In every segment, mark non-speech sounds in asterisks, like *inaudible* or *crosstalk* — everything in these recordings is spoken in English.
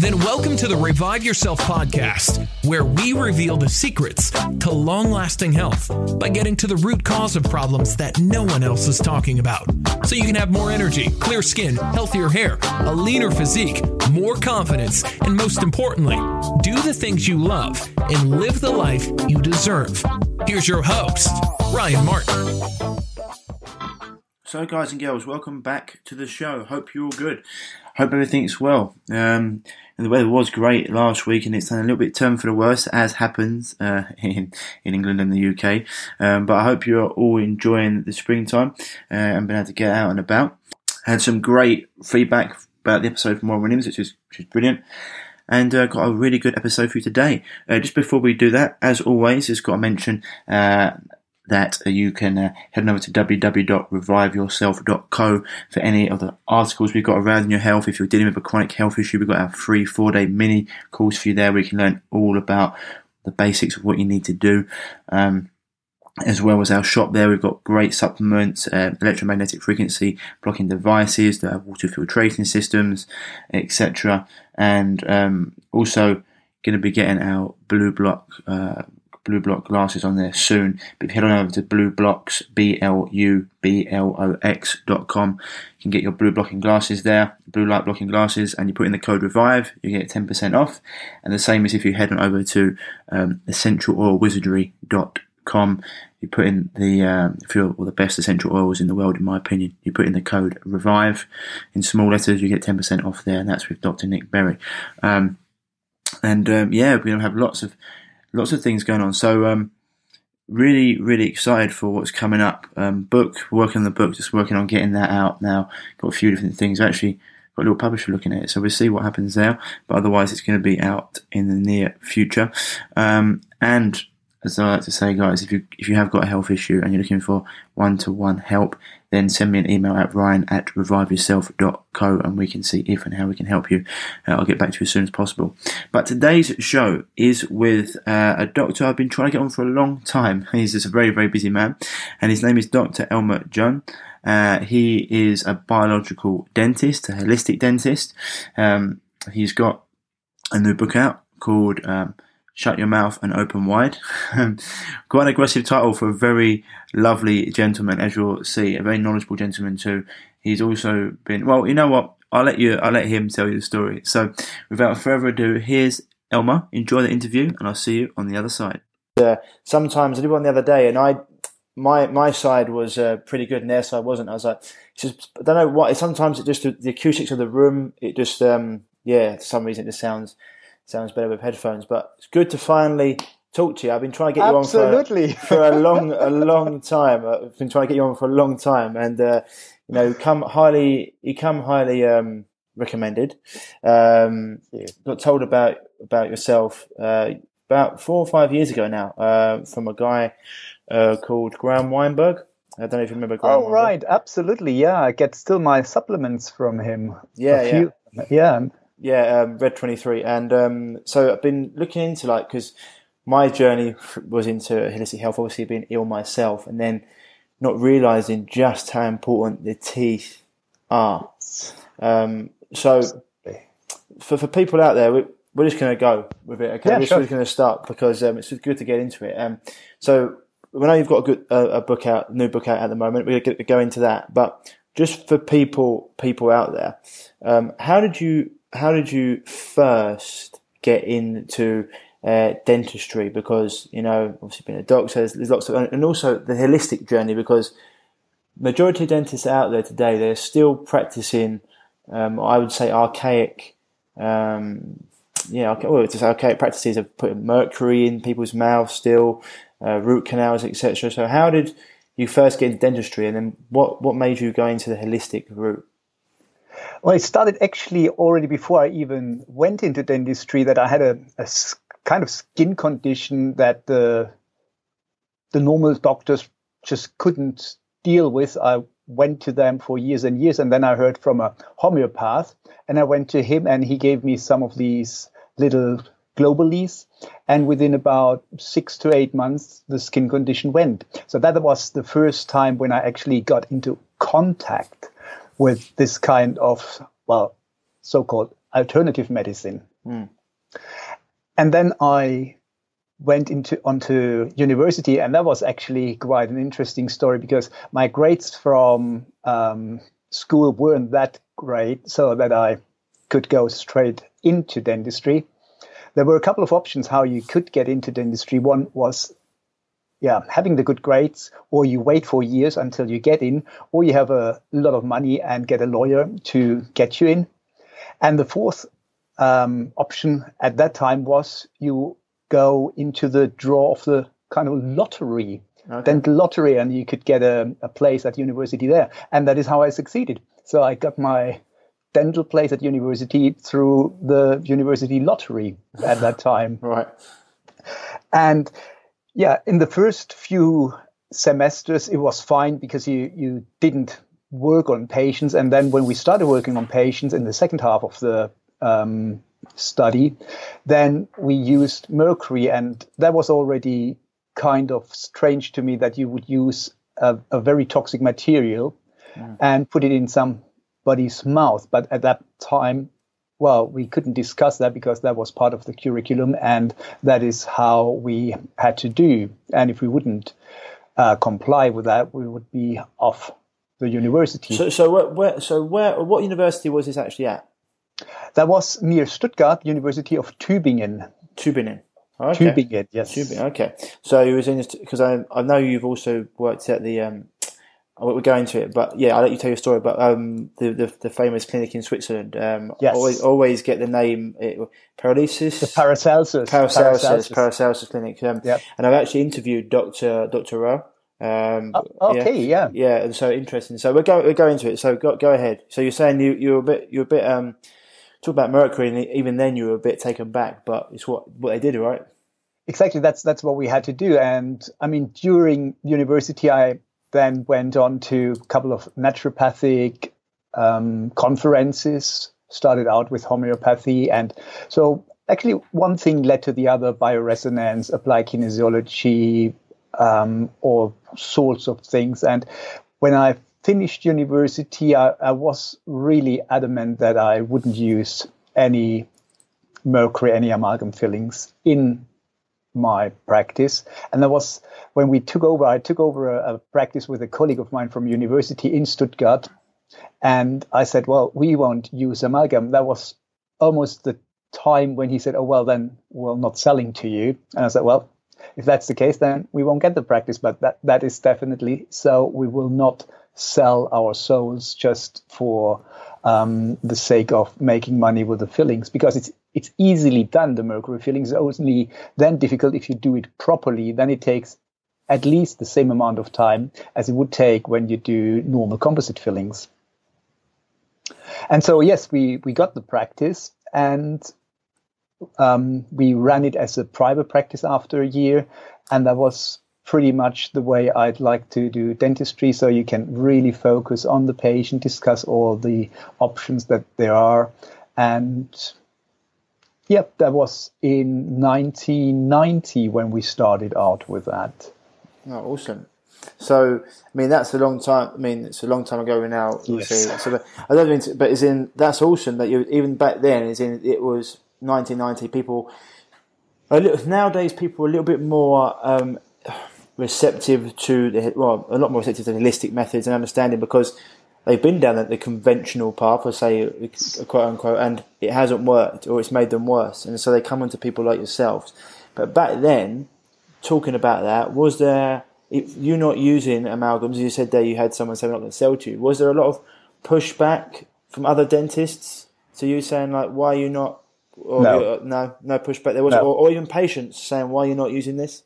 Then welcome to the Revive Yourself podcast, where we reveal the secrets to long lasting health by getting to the root cause of problems that no one else is talking about. So you can have more energy, clear skin, healthier hair, a leaner physique, more confidence, and most importantly, do the things you love and live the life you deserve. Here's your host, Ryan Martin. So, guys and girls, welcome back to the show. Hope you're all good. Hope everything's well. Um, the weather was great last week, and it's done a little bit turn for the worse, as happens uh, *laughs* in in England and the UK. Um, but I hope you're all enjoying the springtime uh, and being able to get out and about. I had some great feedback about the episode from Warren Williams, which is which is brilliant and uh, got a really good episode for you today. Uh, just before we do that, as always, just got to mention uh, that you can uh, head over to www.reviveyourself.co for any of the articles we've got around your health. If you're dealing with a chronic health issue, we've got our free four day mini course for you there where you can learn all about the basics of what you need to do. Um, as well as our shop there, we've got great supplements, uh, electromagnetic frequency blocking devices, the water filtration systems, etc. And um, also going to be getting our blue block uh, blue block glasses on there soon. But if you head on over to BLUblox, B L U B L O X dot com, you can get your blue blocking glasses there, blue light blocking glasses, and you put in the code revive, you get 10% off. And the same as if you head on over to um, essentialoilwizardry.com, you put in the, um, if well, the best essential oils in the world, in my opinion, you put in the code revive in small letters, you get 10% off there, and that's with Dr. Nick Berry. Um, and um, yeah, we're going to have lots of lots of things going on. So um, really, really excited for what's coming up. Um, book, working on the book, just working on getting that out now. Got a few different things. Actually, got a little publisher looking at it, so we'll see what happens there. But otherwise, it's going to be out in the near future. Um, and as I like to say, guys, if you if you have got a health issue and you're looking for one to one help, then send me an email at ryan at reviveyourself.co and we can see if and how we can help you. Uh, I'll get back to you as soon as possible. But today's show is with uh, a doctor I've been trying to get on for a long time. *laughs* He's just a very, very busy man, and his name is Dr. Elmar Jung. Uh, he is a biological dentist, a holistic dentist. Um, he's got a new book out called um, Shut Your Mouth and Open Wide. *laughs* Quite an aggressive title for a very lovely gentleman, as you'll see, a very knowledgeable gentleman too. He's also been, well, you know what? I'll let you, I'll let him tell you the story. So without further ado, here's Elmar. Enjoy the interview and I'll see you on the other side. Uh, sometimes I did one the other day and I, my, my side was uh, pretty good and their side wasn't. I was like, just, I don't know what, sometimes it just, the acoustics of the room, it just, um, yeah, for some reason it just sounds, sounds better with headphones. But it's good to finally talk to you. I've been trying to get Absolutely. you on for, *laughs* for a long, a long time. I've been trying to get you on for a long time, and uh, you know, come highly, you come highly um, recommended. Um, got told about about yourself uh, about four or five years ago now uh, from a guy uh, called Graham Weinberg. I don't know if you remember. Graham oh Weinberg. right, absolutely. Yeah, I get still my supplements from him. Yeah, few, yeah, yeah. Um, Red Twenty Three, and um, so I've been looking into like because my journey *laughs* was into holistic health, obviously being ill myself, and then not realizing just how important the teeth are. Um, so for for people out there, we, we're just going to go with it. Okay, yeah, we're sure. just going to start because um, it's good to get into it. Um, so we know you've got a good uh, a book out, new book out at the moment. We're going to go into that, but just for people people out there, um, how did you how did you first get into uh, dentistry? Because you know, obviously being a doctor, there's, there's lots of, and also the holistic journey. Because majority of dentists out there today, they're still practicing. Um, I would say archaic. Um, yeah, well, it's archaic practices of putting mercury in people's mouths still, uh, root canals, etc. So, how did you first get into dentistry, and then what what made you go into the holistic route? Well, it started actually already before I even went into dentistry. That I had a, a kind of skin condition that the the normal doctors just couldn't deal with. I went to them for years and years. And then I heard from a homeopath and I went to him and he gave me some of these little globulins. And within about six to eight months, the skin condition went. So that was the first time when I actually got into contact with this kind of, well, so called alternative medicine. Mm. And then I went into onto university, and that was actually quite an interesting story because my grades from um, school weren't that great, so that I could go straight into dentistry. There were a couple of options how you could get into dentistry. One was yeah, having the good grades, or you wait for years until you get in, or you have a lot of money and get a lawyer to get you in. And the fourth um, option at that time was you go into the draw of the kind of lottery, okay. dental lottery, and you could get a, a place at university there. And that is how I succeeded. So I got my dental place at university through the university lottery at that *laughs* time. right. And yeah, in the first few semesters, it was fine because you, you didn't work on patients. And then when we started working on patients in the second half of the um, study, then we used mercury, and that was already kind of strange to me that you would use a, a very toxic material mm. and put it in somebody's mouth. But at that time, well, we couldn't discuss that because that was part of the curriculum, and that is how we had to do. And if we wouldn't uh, comply with that, we would be off the university. So, so where, where, so where, what university was this actually at? That was near Stuttgart, University of Tübingen. Tübingen. Okay. Tübingen, yes. Tübingen, okay. So you was in because I I know you've also worked at the um we'll go into it, but yeah, I'll let you tell your story. But um, the, the, the famous clinic in Switzerland, um, yes. always always get the name it, Paralysis, the Paracelsus, Paracelsus, Paracelsus, Paracelsus Clinic. Um, yep. and I've actually interviewed Doctor Doctor Rau. Um, uh, okay, yeah, yeah, yeah, and so interesting. So we'll go we'll go into it. So go go ahead. So you're saying you you're a bit you're a bit um talk about Mercury, and even then you were a bit taken back, but it's what what they did, right? Exactly. That's that's what we had to do. And I mean, during university, I then went on to a couple of naturopathic um, conferences. Started out with homeopathy, and so actually one thing led to the other: bioresonance, applied kinesiology, um, all sorts of things. And when I finished university, I, I, was really adamant that I wouldn't use any mercury, any amalgam fillings in my practice. And that was when we took over, I took over a, a practice with a colleague of mine from university in Stuttgart. And I said, well, we won't use amalgam. That was almost the time when he said, oh, well, then we're not selling to you. And I said, well, if that's the case, then we won't get the practice. But that, that is definitely so. We will not sell our souls just for um, the sake of making money with the fillings because it's it's easily done. The mercury fillings is only then difficult if you do it properly. Then it takes at least the same amount of time as it would take when you do normal composite fillings. And so yes, we we got the practice and um, we ran it as a private practice after a year, and that was pretty much the way I'd like to do dentistry. So you can really focus on the patient, discuss all the options that there are. And yep, that was in 1990 when we started out with that. Oh, awesome. So, I mean, that's a long time. I mean, it's a long time ago now. Yes. So, I don't mean, to, but it's in. That's awesome that you even back then. Is in. It was 1990. People. a Little, nowadays, people are a little bit more um, receptive to the well, a lot more receptive to holistic methods and understanding because they've been down the conventional path, I say, quote unquote, and it hasn't worked or it's made them worse, and so they come onto people like yourselves. But back then, talking about that, was there? If you're not using amalgams, you said there, you had someone saying not going to sell to you. Was there a lot of pushback from other dentists to you saying like, "Why are you not?" Or, no. Uh, no, no pushback. There was, no. or, or even patients saying, "Why are you not using this?"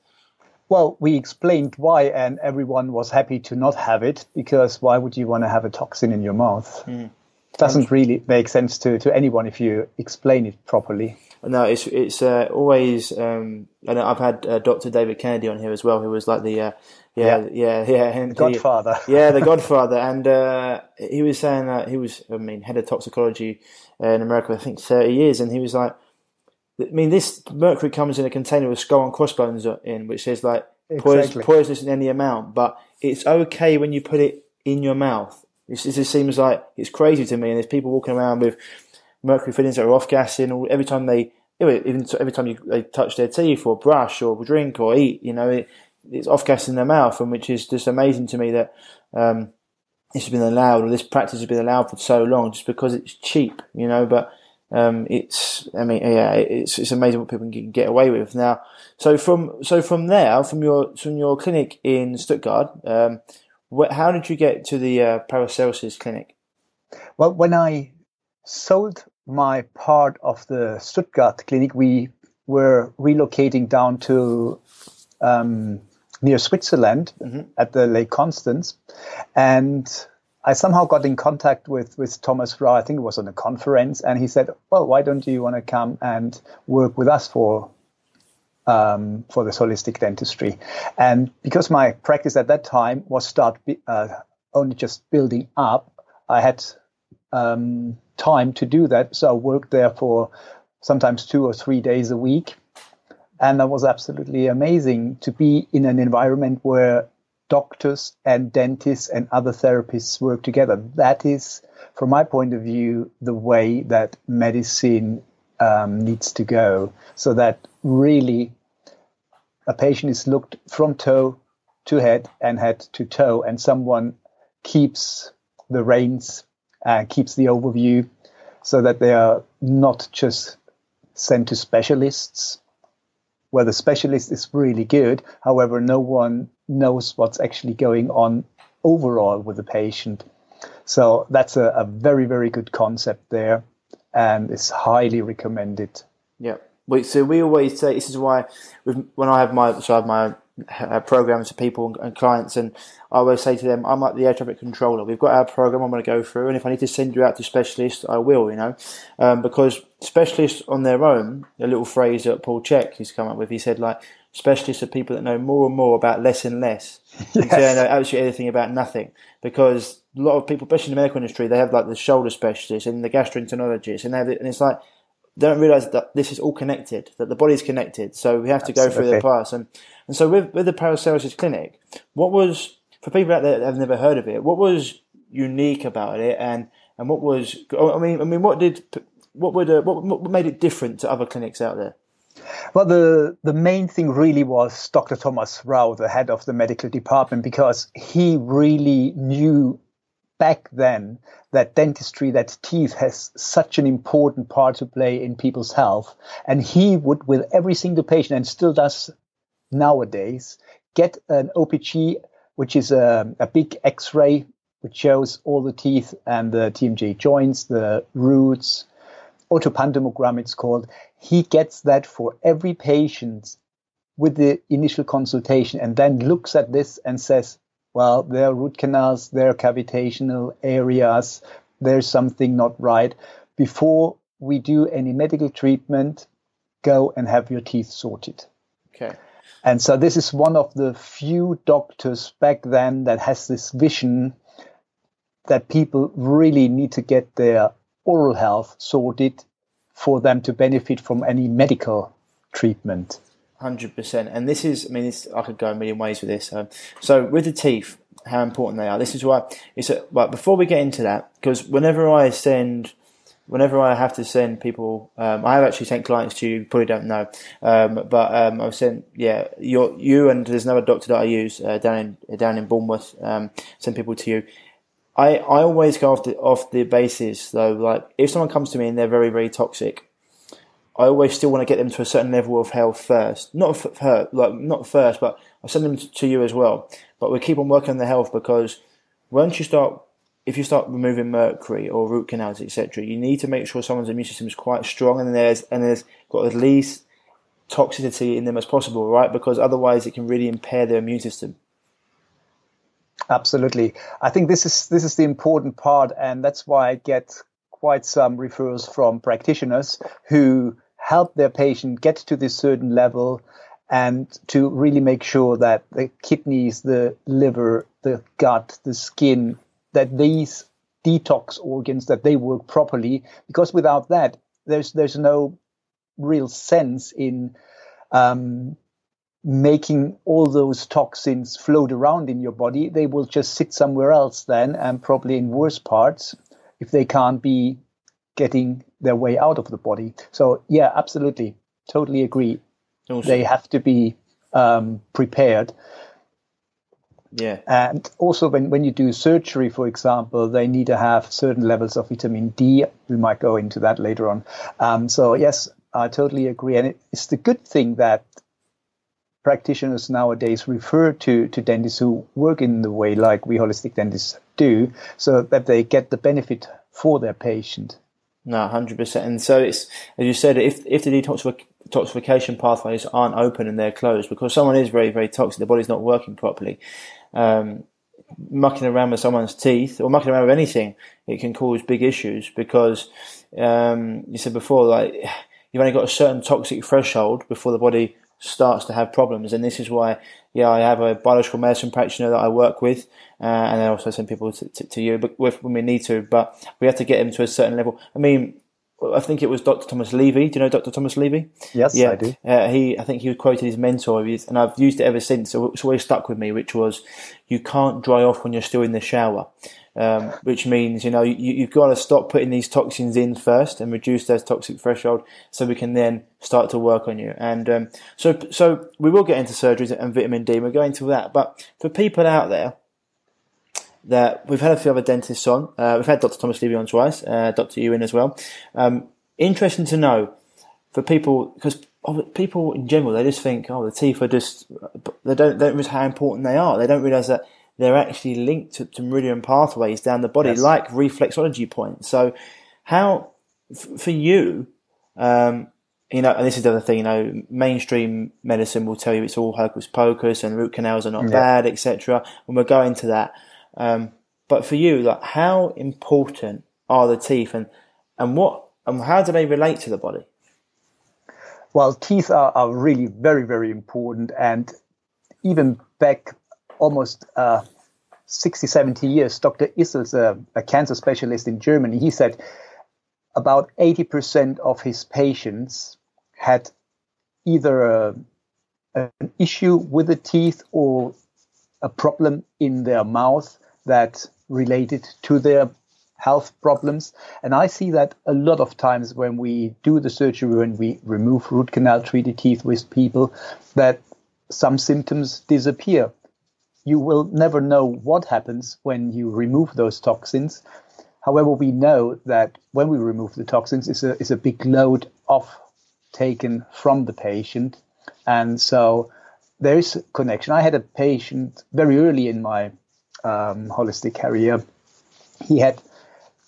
Well, we explained why, and everyone was happy to not have it because why would you want to have a toxin in your mouth? Mm. Doesn't really make sense to, to anyone if you explain it properly. No, it's it's uh, always. Um, and I've had uh, Dr. David Kennedy on here as well, who was like the uh, Yeah, yeah, yeah. *laughs* And Godfather. He, *laughs* yeah, the Godfather, and uh, he was saying that he was, I mean, head of toxicology in America, I think, thirty years, and he was like, I mean, this mercury comes in a container with skull and crossbones in, which says like exactly. poisonous in any amount, but it's okay when you put it in your mouth. it just seems like it's crazy to me, and there's people walking around with mercury fillings that are off gassing every time they even every time you, they touch their teeth or brush or drink or eat, you know, it, it's off gas in their mouth, and which is just amazing to me that um, this has been allowed or this practice has been allowed for so long just because it's cheap, you know. But um, it's, I mean, yeah, it's it's amazing what people can get away with now. So from so from there, from your from your clinic in Stuttgart, um, what, how did you get to the uh, Paracelsus clinic? Well, when I sold my part of the Stuttgart clinic, we were relocating down to um, near Switzerland mm-hmm. at the Lake Constance, and I somehow got in contact with with Thomas Rau. I think it was on a conference, and he said, "Well, why don't you want to come and work with us for um, for this holistic dentistry?" And because my practice at that time was start uh, only just building up, I had um, time to do that. So I worked there for sometimes two or three days a week. And that was absolutely amazing to be in an environment where doctors and dentists and other therapists work together. That is, from my point of view, the way that medicine um, needs to go. So that really a patient is looked from toe to head and head to toe, and someone keeps the reins and keeps the overview so that they are not just sent to specialists where the specialist is really good. However, no one knows what's actually going on overall with the patient. So that's a, a very, very good concept there and it's highly recommended. Yeah. So we always say this is why when I have my so I have my uh, programs to people and clients, and I always say to them, I'm like the air traffic controller. We've got our program I'm going to go through, and if I need to send you out to specialists, I will, you know, um, because specialists on their own, a little phrase that Paul Chek has come up with, he said, like, specialists are people that know more and more about less and less. *laughs* Yes. They know absolutely anything about nothing. Because a lot of people, especially in the medical industry, they have like the shoulder specialists and the gastroenterologists, and, they have, and it's like, they don't realize that this is all connected, that the body is connected. So we have to Absolutely. go through the pass. And, and so with, with the Paracelsus Clinic, what was, for people out there that have never heard of it, what was unique about it and, and what was, I mean, I mean, what did, what would, uh, what, what made it different to other clinics out there? Well, the, the main thing really was Dr. Thomas Rau, the head of the medical department, because he really knew back then that dentistry, that teeth has such an important part to play in people's health. And he would, with every single patient, and still does nowadays, get an OPG, which is a, a big x ray, which shows all the teeth and the TMJ joints, the roots, orthopantomogram, it's called. He gets that for every patient with the initial consultation and then looks at this and says, well, there are root canals, there are cavitational areas, there's something not right. Before we do any medical treatment, go and have your teeth sorted. Okay. And so this is one of the few doctors back then that has this vision that people really need to get their oral health sorted for them to benefit from any medical treatment hundred percent. And this is, I mean, this, I could go a million ways with this. Um, so with the teeth, how important they are. This is why it's a, but before we get into that, because whenever I send, whenever I have to send people, um, I have actually sent clients to you. probably don't know, um, but um, I've sent yeah, you you and there's another doctor that I use uh, down in down in Bournemouth. Um, send people to you. I, I always go off the off the basis though, like if someone comes to me and they're very very toxic, I always still want to get them to a certain level of health first. Not for her, like not first, but I send them to you as well. But we keep on working on the health because once you start, if you start removing mercury or root canals, etc., you need to make sure someone's immune system is quite strong and there's and there's got at least toxicity in them as possible, right? Because otherwise, it can really impair their immune system. Absolutely, I think this is this is the important part, and that's why I get quite some referrals from practitioners who help their patient get to this certain level and to really make sure that the kidneys, the liver, the gut, the skin, that these detox organs that they work properly. Because without that, there's there's no real sense in um, making all those toxins float around in your body. They will just sit somewhere else then, and probably in worse parts if they can't be getting their way out of the body. So yeah, absolutely, totally agree. Awesome. They have to be um, prepared. Yeah. And also, when, when you do surgery, for example, they need to have certain levels of vitamin D. We might go into that later on. Um, so, yes, I totally agree. And it's the good thing that practitioners nowadays refer to, to dentists who work in the way like we holistic dentists do, so that they get the benefit for their patient. No, hundred percent. And so it's as you said, if if the detoxification pathways aren't open and they're closed because someone is very very toxic, the body's not working properly. Um, mucking around with someone's teeth or mucking around with anything, it can cause big issues because um, you said before, like you've only got a certain toxic threshold before the body starts to have problems. And this is why, yeah, I have a biological medicine practitioner that I work with, uh, and I also send people to, to, to you but when we need to. But we have to get them to a certain level. I mean, I think it was Dr. Thomas Levy. Do you know Dr. Thomas Levy? Yes, yeah. I do. Uh, he, I think he quoted his mentor, and I've used it ever since. So it's always stuck with me, which was, "You can't dry off when you're still in the shower." Um, which means you know you, have got to stop putting these toxins in first and reduce those toxic threshold, so we can then start to work on you. And um, so, so we will get into surgeries and vitamin D. We'll go into that. But for people out there that we've had a few other dentists on, uh, we've had Dr. Thomas Levy on twice, uh, Dr. Ewan as well. Um, interesting to know for people because people in general they just think oh the teeth are just they don't they don't realize how important they are. They don't realize that they're actually linked to, to meridian pathways down the body, yes. like reflexology points. So, how f- for you, um, you know, and this is the other thing, you know, mainstream medicine will tell you it's all hocus pocus and root canals are not yeah. bad, etc. And we'll go into that. Um, but for you, like, how important are the teeth, and and what and how do they relate to the body? Well, teeth are, are really very very important, and even back almost uh, 60, 70 years, Dr. Issels, a, a cancer specialist in Germany, he said about 80% of his patients had either a, an issue with the teeth or a problem in their mouth that related to their health problems. And I see that a lot of times when we do the surgery, when we remove root canal treated teeth with people, that some symptoms disappear you will never know what happens when you remove those toxins. However, we know that when we remove the toxins, it's a, it's a big load off taken from the patient. And so there is a connection. I had a patient very early in my um, holistic career. He had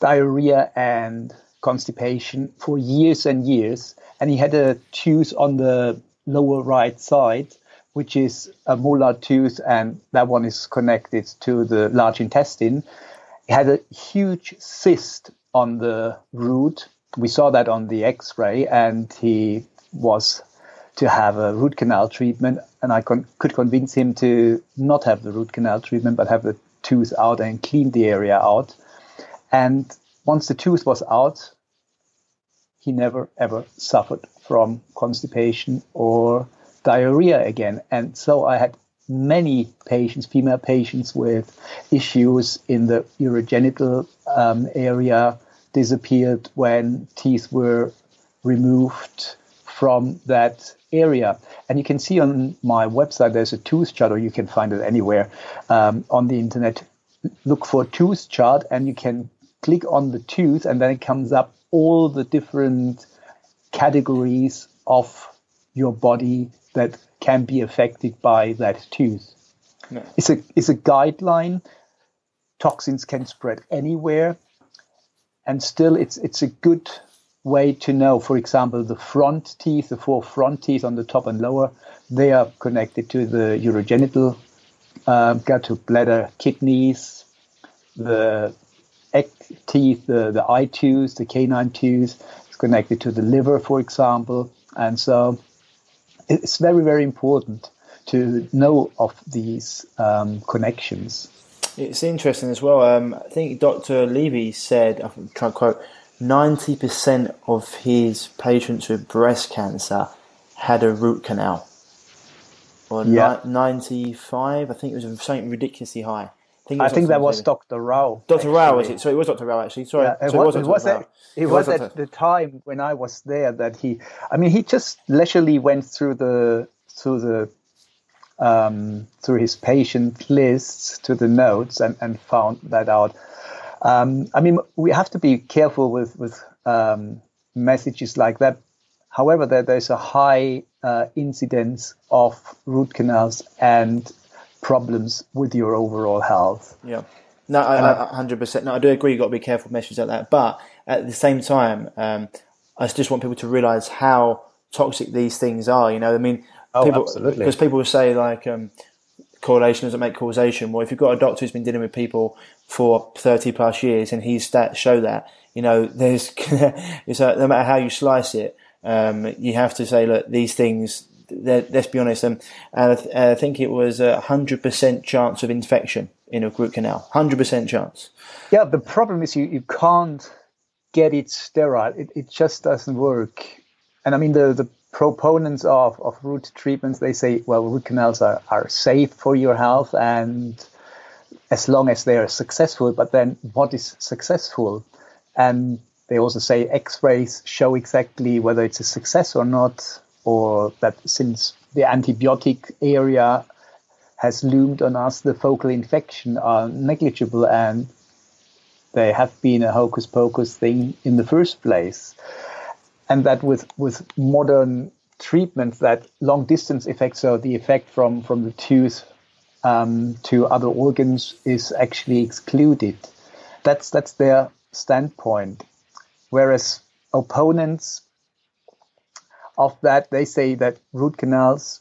diarrhea and constipation for years and years. And he had a tooth on the lower right side which is a molar tooth, and that one is connected to the large intestine. It had a huge cyst on the root. We saw that on the x ray, and he was to have a root canal treatment. And I con- could convince him to not have the root canal treatment, but have the tooth out and clean the area out. And once the tooth was out, he never ever suffered from constipation or diarrhea again. And so I had many patients, female patients with issues in the urogenital um, area disappeared when teeth were removed from that area. And you can see on my website, there's a tooth chart, or you can find it anywhere um, on the internet. Look for tooth chart, and you can click on the tooth, and then it comes up all the different categories of your body that can be affected by that tooth. No. It's a it's a guideline. Toxins can spread anywhere, and still it's it's a good way to know. For example, the front teeth, the four front teeth on the top and lower, they are connected to the urogenital um, gut, to bladder, kidneys, the egg teeth, the, the eye tooth, the canine tooth is connected to the liver, for example. And so it's very, very important to know of these um, connections. It's interesting as well. Um, I think Dr. Levy said, I'm trying to quote, 90% of his patients with breast cancer had a root canal. Or yeah. 95, I think it was something ridiculously high. I think, I think that was Dr. Rau. Dr. Rau, was it? So it was Dr. Rau, actually. Sorry. Yeah, it, so was, it was, it was, it was at the time when I was there that he, I mean, he just leisurely went through the, through the, um, through his patient lists to the notes and, and found that out. Um, I mean, we have to be careful with, with um, messages like that. However, there, there's a high uh, incidence of root canals and problems with your overall health. Yeah. No, hundred percent. No, I do agree. You've got to be careful with messages like that. But at the same time, um, I just want people to realise how toxic these things are. You know, I mean, oh, people, absolutely. Because people will say like um, correlation doesn't make causation. Well, if you've got a doctor who's been dealing with people for thirty plus years and his stats show that, you know, *laughs* there's it's no matter how you slice it, um, you have to say, look, these things let's be honest, and I, th- I, think it was a hundred percent chance of infection in a root canal. Hundred percent chance. Yeah, the problem is you, you can't get it sterile. It, it just doesn't work. And I mean the the proponents of, of root treatments they say well root canals are, are safe for your health and as long as they are successful but then what is successful and they also say x-rays show exactly whether it's a success or not or that since the antibiotic area has loomed on us, the focal infection are negligible and they have been a hocus pocus thing in the first place. And that with, with modern treatments, that long distance effect, so the effect from, from the tooth um, to other organs is actually excluded. That's, that's their standpoint. Whereas opponents of that, they say that root canals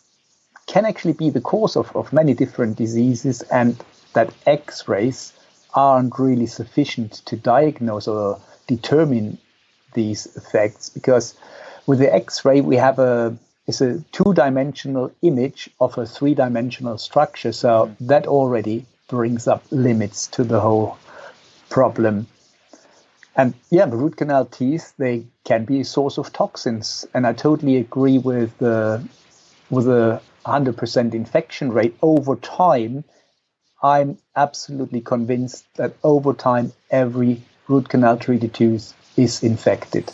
can actually be the cause of, of many different diseases and that x rays aren't really sufficient to diagnose or determine these effects because with the x-ray we have a it's a two-dimensional image of a three-dimensional structure so mm. that already brings up limits to the whole problem and yeah, the root canal teeth they can be a source of toxins, and I totally agree with the with a hundred percent infection rate over time. I'm absolutely convinced that over time every root canal treated tooth is infected.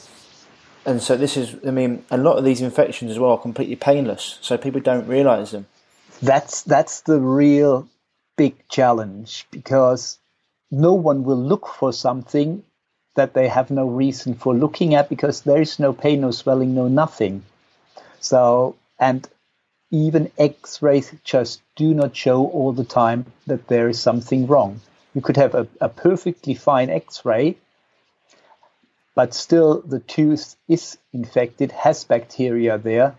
And so this is, I mean, a lot of these infections as well are completely painless, so people don't realise them. That's that's the real big challenge because no one will look for something that they have no reason for looking at because there is no pain, no swelling, no nothing. So, and even x rays just do not show all the time that there is something wrong. You could have a, a perfectly fine x ray, but still the tooth is infected, has bacteria there.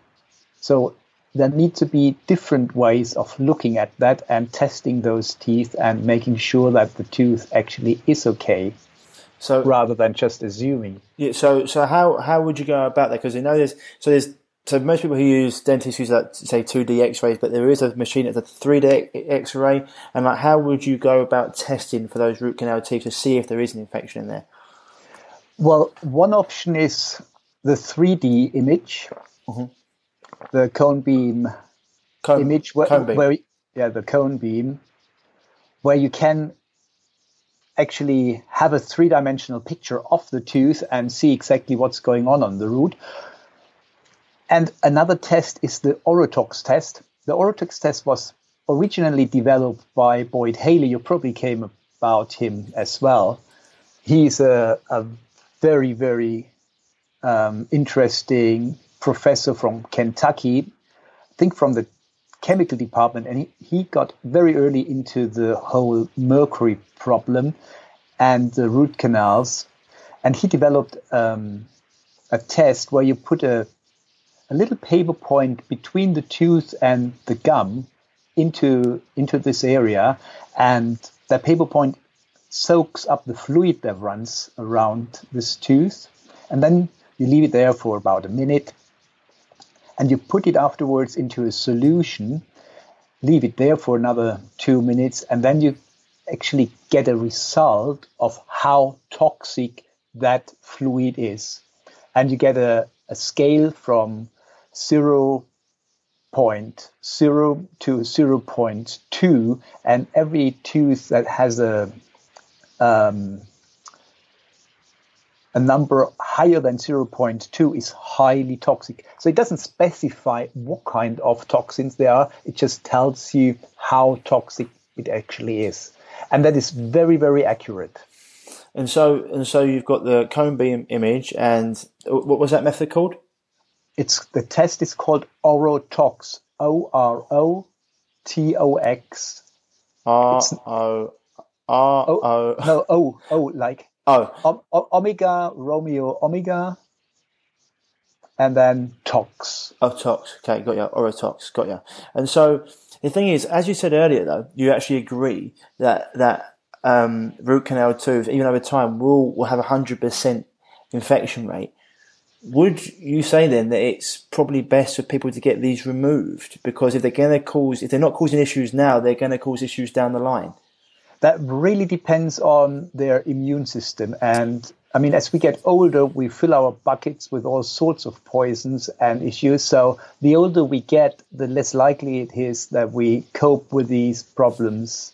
So, there need to be different ways of looking at that and testing those teeth and making sure that the tooth actually is okay. So rather than just assuming. Yeah. So so how how would you go about that? Because you know there's so there's so most people who use dentists use that say 2D X-rays, but there is a machine that's a 3D X-ray. And like, how would you go about testing for those root canal teeth to see if there is an infection in there? Well, one option is the 3D image, mm-hmm. the cone beam cone, image, where, cone beam. where yeah, the cone beam, where you can actually have a three dimensional picture of the tooth and see exactly what's going on on the root. And another test is the Orotox test. The Orotox test was originally developed by Boyd Haley. You probably came about him as well. He's a, a very, very um, interesting professor from Kentucky, I think from the chemical department, and he, he got very early into the whole mercury problem and the root canals. And he developed um, a test where you put a, a little paper point between the tooth and the gum into into this area, and that paper point soaks up the fluid that runs around this tooth, and then you leave it there for about a minute, and you put it afterwards into a solution, leave it there for another two minutes, and then you actually get a result of how toxic that fluid is. And you get a, a scale from zero point zero to zero point two, and every tooth that has a um, a number higher than 0.2 is highly toxic. So it doesn't specify what kind of toxins there are. It just tells you how toxic it actually is. And that is very, very accurate. And so, and so you've got the cone beam image, and what was that method called? It's the test is called Orotox. O R O T O X. R O R O. No O O like oh o- Omega Romeo Omega, and then Tox. Oh, Tox. Okay, got you. Orotox, got you. And so the thing is, as you said earlier, though, you actually agree that that um, root canal tooth, even over time, will will have a hundred percent infection rate. Would you say then that it's probably best for people to get these removed because if they're going to cause, if they're not causing issues now, they're going to cause issues down the line? That really depends on their immune system. And I mean, as we get older, we fill our buckets with all sorts of poisons and issues. So the older we get, the less likely it is that we cope with these problems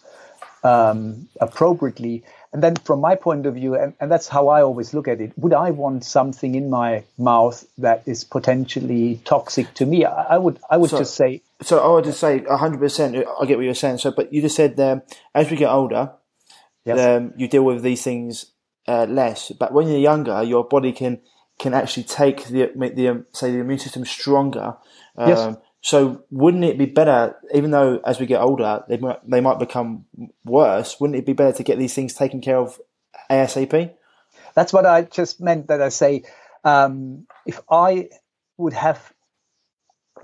um, appropriately. And then, from my point of view, and, and that's how I always look at it, would I want something in my mouth that is potentially toxic to me? I, I would, I would So- just say, So I would just say 100%. I get what you're saying. So, but you just said um, as we get older, yes, um, you deal with these things uh, less. But when you're younger, your body can can actually take the make the um, say the immune system stronger. Um, Yes. So wouldn't it be better, even though as we get older they might they might become worse? Wouldn't it be better to get these things taken care of ASAP? that's what I just meant. That I say, um, if I would have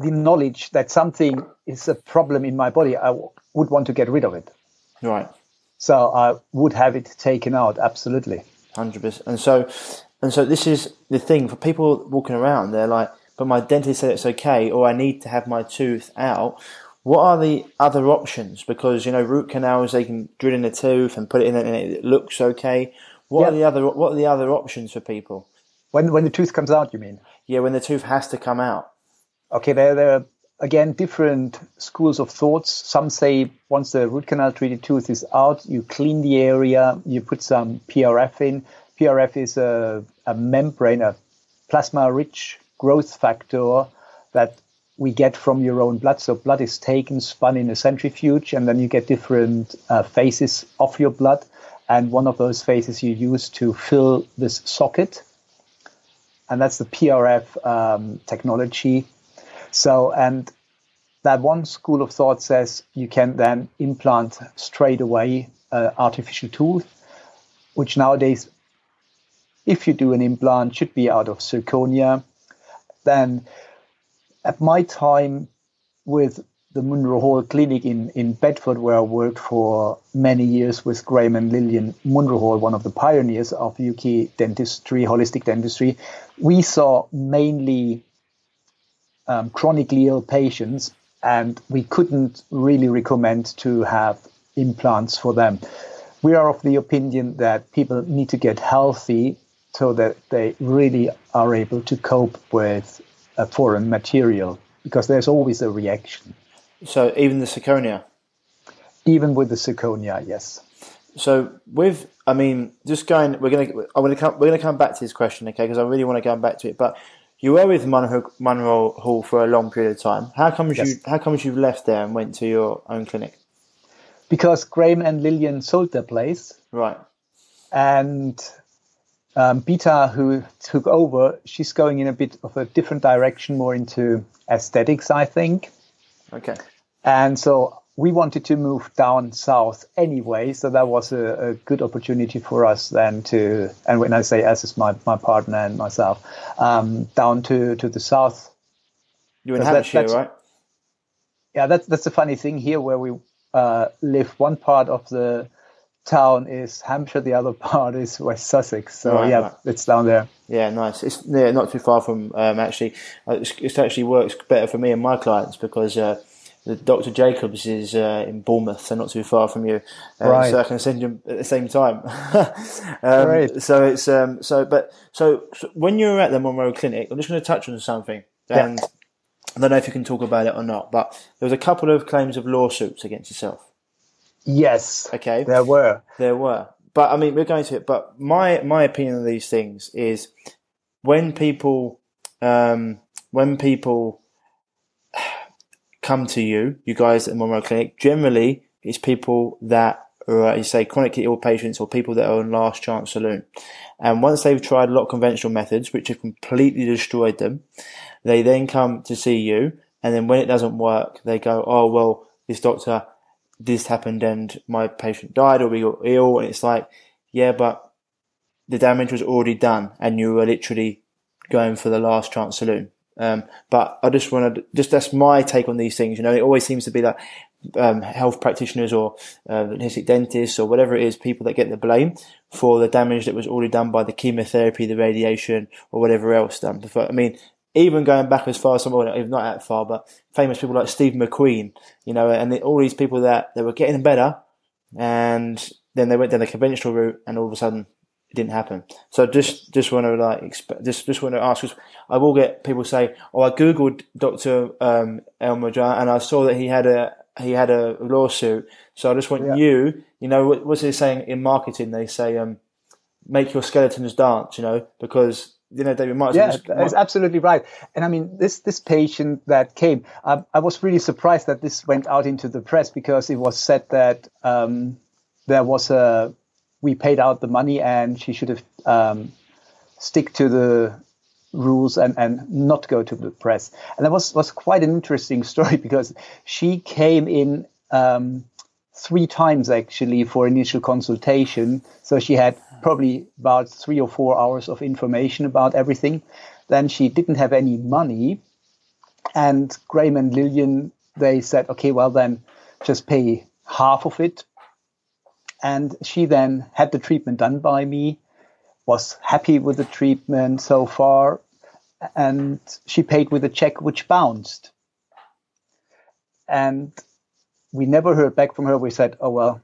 the knowledge that something is a problem in my body, I w- would want to get rid of it. Right. So I would have it taken out. Absolutely. Hundred percent. And so, and so this is the thing for people walking around. They're like, but my dentist said it's okay, or I need to have my tooth out. What are the other options? Because you know, root canals they can drill in the tooth and put it in, and it looks okay. What are the other What are the other options for people? When when the tooth comes out, you mean? Yeah, when the tooth has to come out. Okay, there, there are again different schools of thoughts. Some say once the root canal treated tooth is out, you clean the area, you put some PRF in. PRF is a, a membrane, a plasma rich growth factor that we get from your own blood. So blood is taken, spun in a centrifuge, and then you get different uh, phases of your blood. And one of those phases you use to fill this socket. And that's the PRF um, technology. So, and that one school of thought says you can then implant straight away uh, artificial tooth, which nowadays, if you do an implant, should be out of zirconia. Then, at my time with the Munro Hall Clinic in, in Bedford, where I worked for many years with Graeme and Lilian Munro Hall, one of the pioneers of UK dentistry, holistic dentistry, we saw mainly um, chronically ill patients, and we couldn't really recommend to have implants for them. We are of the opinion that people need to get healthy so that they really are able to cope with a foreign material because there's always a reaction, So even the zirconia. even with the zirconia. Yes. So with, I mean, just going, we're gonna, I'm gonna come, we're gonna come back to this question, okay? Because I really want to go back to it. But you were with Munro, Munro Hall for a long period of time. How comes you, how comes you left there and went to your own clinic? Because Graeme and Lilian sold their place, Right. and um, Beta, who took over, she's going in a bit of a different direction, more into aesthetics, I think. Okay. And so we wanted to move down south anyway. So that was a, a good opportunity for us then to, and when I say us, is my, my partner and myself, um, down to, to the south. You're in Because that- right? Yeah, that's, that's the funny thing here where we uh, live one part of the town is Hampshire, the other *laughs* part is West Sussex. So Right, yeah, right. it's down there. Yeah, nice. It's yeah, not too far from um, actually. Uh, it's, it actually works better for me and my clients because uh, the Dr. Jacobs is uh, in Bournemouth, so not too far from you. Uh, Right. So I can send you at the same time. *laughs* um, Great. So it's um, so but so, so when you were at the Munro Clinic, I'm just going to touch on something, Yeah. and I don't know if you can talk about it or not, but there was a couple of claims of lawsuits against yourself. Yes, Okay. there were. There were, but I mean, we're going to it. But my my opinion on these things is when people um, when people *sighs* come to you, you guys at Munro Clinic, generally it's people that are, you say, chronically ill patients or people that are on last chance saloon. And once they've tried a lot of conventional methods, which have completely destroyed them, they then come to see you. And then when it doesn't work, they go, oh, well, this doctor, this happened and my patient died or we got ill. And it's like, yeah, but the damage was already done and you were literally going for the last chance saloon. Um, but I just want to, just that's my take on these things. You know, it always seems to be that um, health practitioners or uh, dentists or whatever it is, people that get the blame for the damage that was already done by the chemotherapy, the radiation, or whatever else done. I mean, even going back as far as someone, if not that far, but famous people like Steve McQueen, you know, and all these people that they were getting better, and then they went down the conventional route, and all of a sudden it didn't happen. So just just want to like exp- just just want to ask I will get people say, "Oh, I googled Doctor um, Elmar Jung and I saw that he had a he had a lawsuit." So I just want Yeah. you, you know, what, what's they saying in marketing? They say, um, "Make your skeletons dance," you know, because you know they might Yeah, that's absolutely right. And I mean, this this patient that came, I, I was really surprised that this went out into the press because it was said that um, there was a we paid out the money and she should have um, stick to the rules and, and not go to the press. And that was was quite an interesting *laughs* story because she came in um, three times actually for initial consultation. So she had probably about three or four hours of information about everything. Then she didn't have any money. And Graeme and Lilian, they said, okay, well, then just pay half of it. And she then had the treatment done by me, was happy with the treatment so far, and she paid with a check which bounced. And we never heard back from her. We said, oh, well,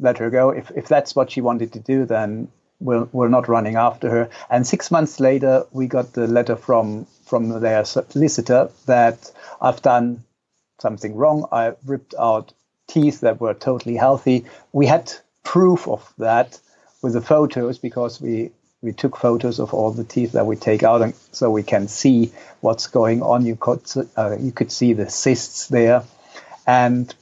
let her go. If, if that's what she wanted to do, then we're, we're not running after her. And six months later, we got the letter from, from their solicitor that I've done something wrong. I ripped out teeth that were totally healthy. We had proof of that with the photos because we we took photos of all the teeth that we take out, and so we can see what's going on. You could uh, you could see the cysts there, and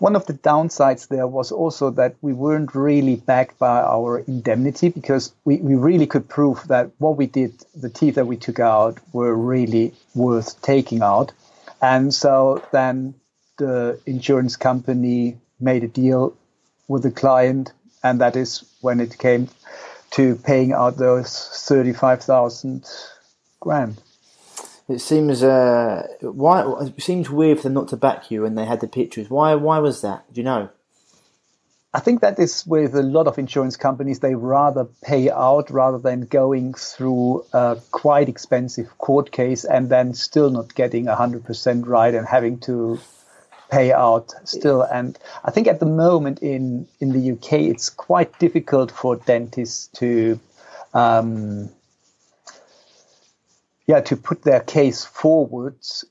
one of the downsides there was also that we weren't really backed by our indemnity because we, we really could prove that what we did, the teeth that we took out, were really worth taking out. And so then the insurance company made a deal with the client, and that is when it came to paying out those 35,000 grand. It seems uh, why it seems weird for them not to back you when they had the pictures. Why? Why was that? Do you know? I think that is with a lot of insurance companies, they rather pay out rather than going through a quite expensive court case and then still not getting 100% right and having to pay out still. And I think at the moment in, in the UK, it's quite difficult for dentists to, um, yeah, to put their case forwards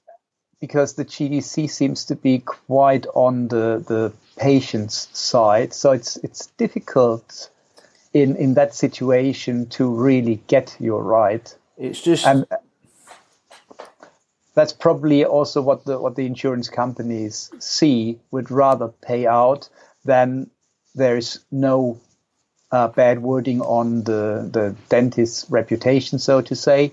because the GDC seems to be quite on the, the patient's side. So it's it's difficult in in that situation to really get your right. It's just And that's probably also what the what the insurance companies see would rather pay out than there's no uh, bad wording on the the dentist's reputation, so to say,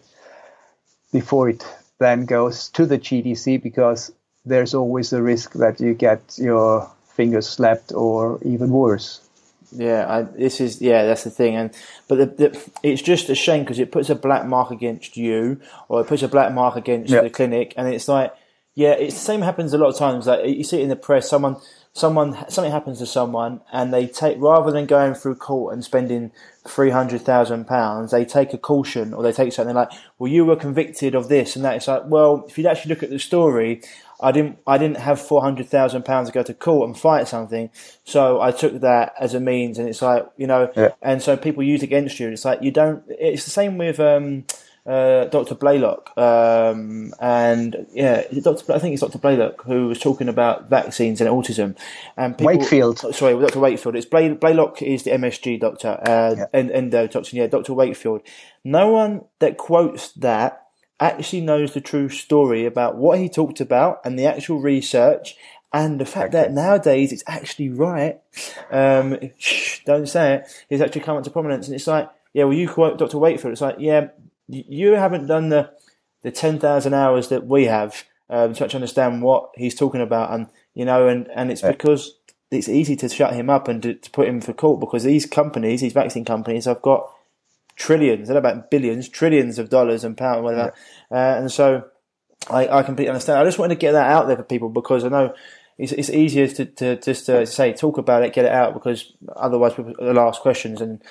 before it then goes to the GDC because there's always a risk that you get your fingers slapped or even worse. Yeah, I, this is yeah, that's the thing, and but the, the, it's just a shame because it puts a black mark against you, or it puts a black mark against Yeah. the clinic, and it's like yeah, it's the same happens a lot of times. Like you see it in the press, someone someone something happens to someone and they take rather than going through court and spending three hundred thousand pounds, they take a caution or they take something like, "Well, you were convicted of this and that." It's like, well, if you'd actually look at the story, I didn't I didn't have four hundred thousand pounds to go to court and fight something, so I took that as a means, and it's like you know, Yeah. and so people use against you. It's like you don't. It's the same with. Um, uh, Dr. Blaylock, um, and yeah, Dr. I think it's Dr. Blaylock who was talking about vaccines and autism. And people, Wakefield. sorry, Dr. Wakefield. It's Blay, Blaylock is the MSG doctor, uh, Yeah. and endotoxin. Yeah, Dr. Wakefield. No one that quotes that actually knows the true story about what he talked about and the actual research and the fact that nowadays it's actually right. Um, shh, don't say it. It's actually come into prominence, and it's like, yeah, well, you quote Dr. Wakefield. It's like, yeah, you haven't done the the ten thousand hours that we have um, to actually understand what he's talking about, and you know, and and it's because it's easy to shut him up and to, to put him for court because these companies, these vaccine companies, have got trillions, know about billions, trillions of dollars and pounds, whatever. Uh, and so I, I completely understand. I just wanted to get that out there for people because I know it's, it's easier to, to just to say, talk about it, get it out because otherwise people will ask questions. And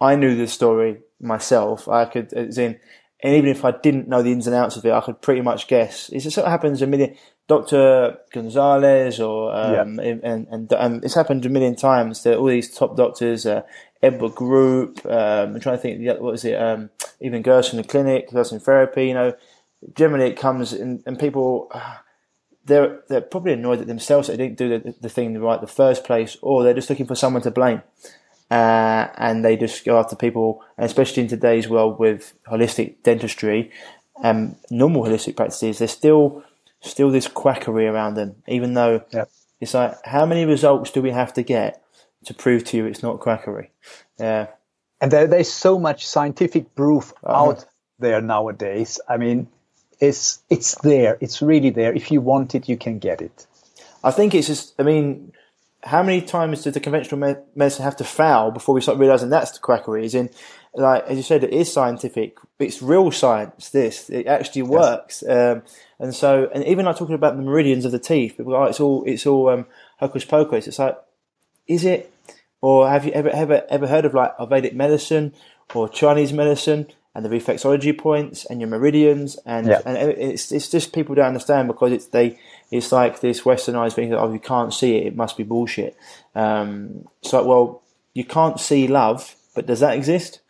I knew the story myself. I could, as in, and even if I didn't know the ins and outs of it, I could pretty much guess. It's just what happens a million. Dr. Gonzalez or um, and, and and it's happened a million times that all these top doctors, uh, Edward Group, um, I'm trying to think, what was it? Um, even Gerson the Clinic, Gerson in Therapy. You know, generally it comes in, and people *sighs* they're they're probably annoyed at themselves that they didn't do the, the thing right the first place, or they're just looking for someone to blame. Uh, and they just go after people, especially in today's world with holistic dentistry and normal holistic practices, there's still still this quackery around them. Even though Yeah. it's like, how many results do we have to get to prove to you it's not quackery? Yeah, and there, there's so much scientific proof out there nowadays. I mean, it's it's there. It's really there. If you want it, you can get it. I think it's just. I mean, how many times did the conventional me- medicine have to fail before we start realizing that's the quackery? Is in, like as you said, it is scientific. It's real science. This it actually works. Um, and so, and even like talking about the meridians of the teeth, people go, oh, it's all it's all um, hocus pocus. It's like, is it? Or have you ever ever ever heard of like Vedic medicine or Chinese medicine and the reflexology points and your meridians and Yeah. and it's it's just people don't understand because it's they it's like this westernized thing that oh you can't see it it must be bullshit. Um, it's like well you can't see love, but does that exist?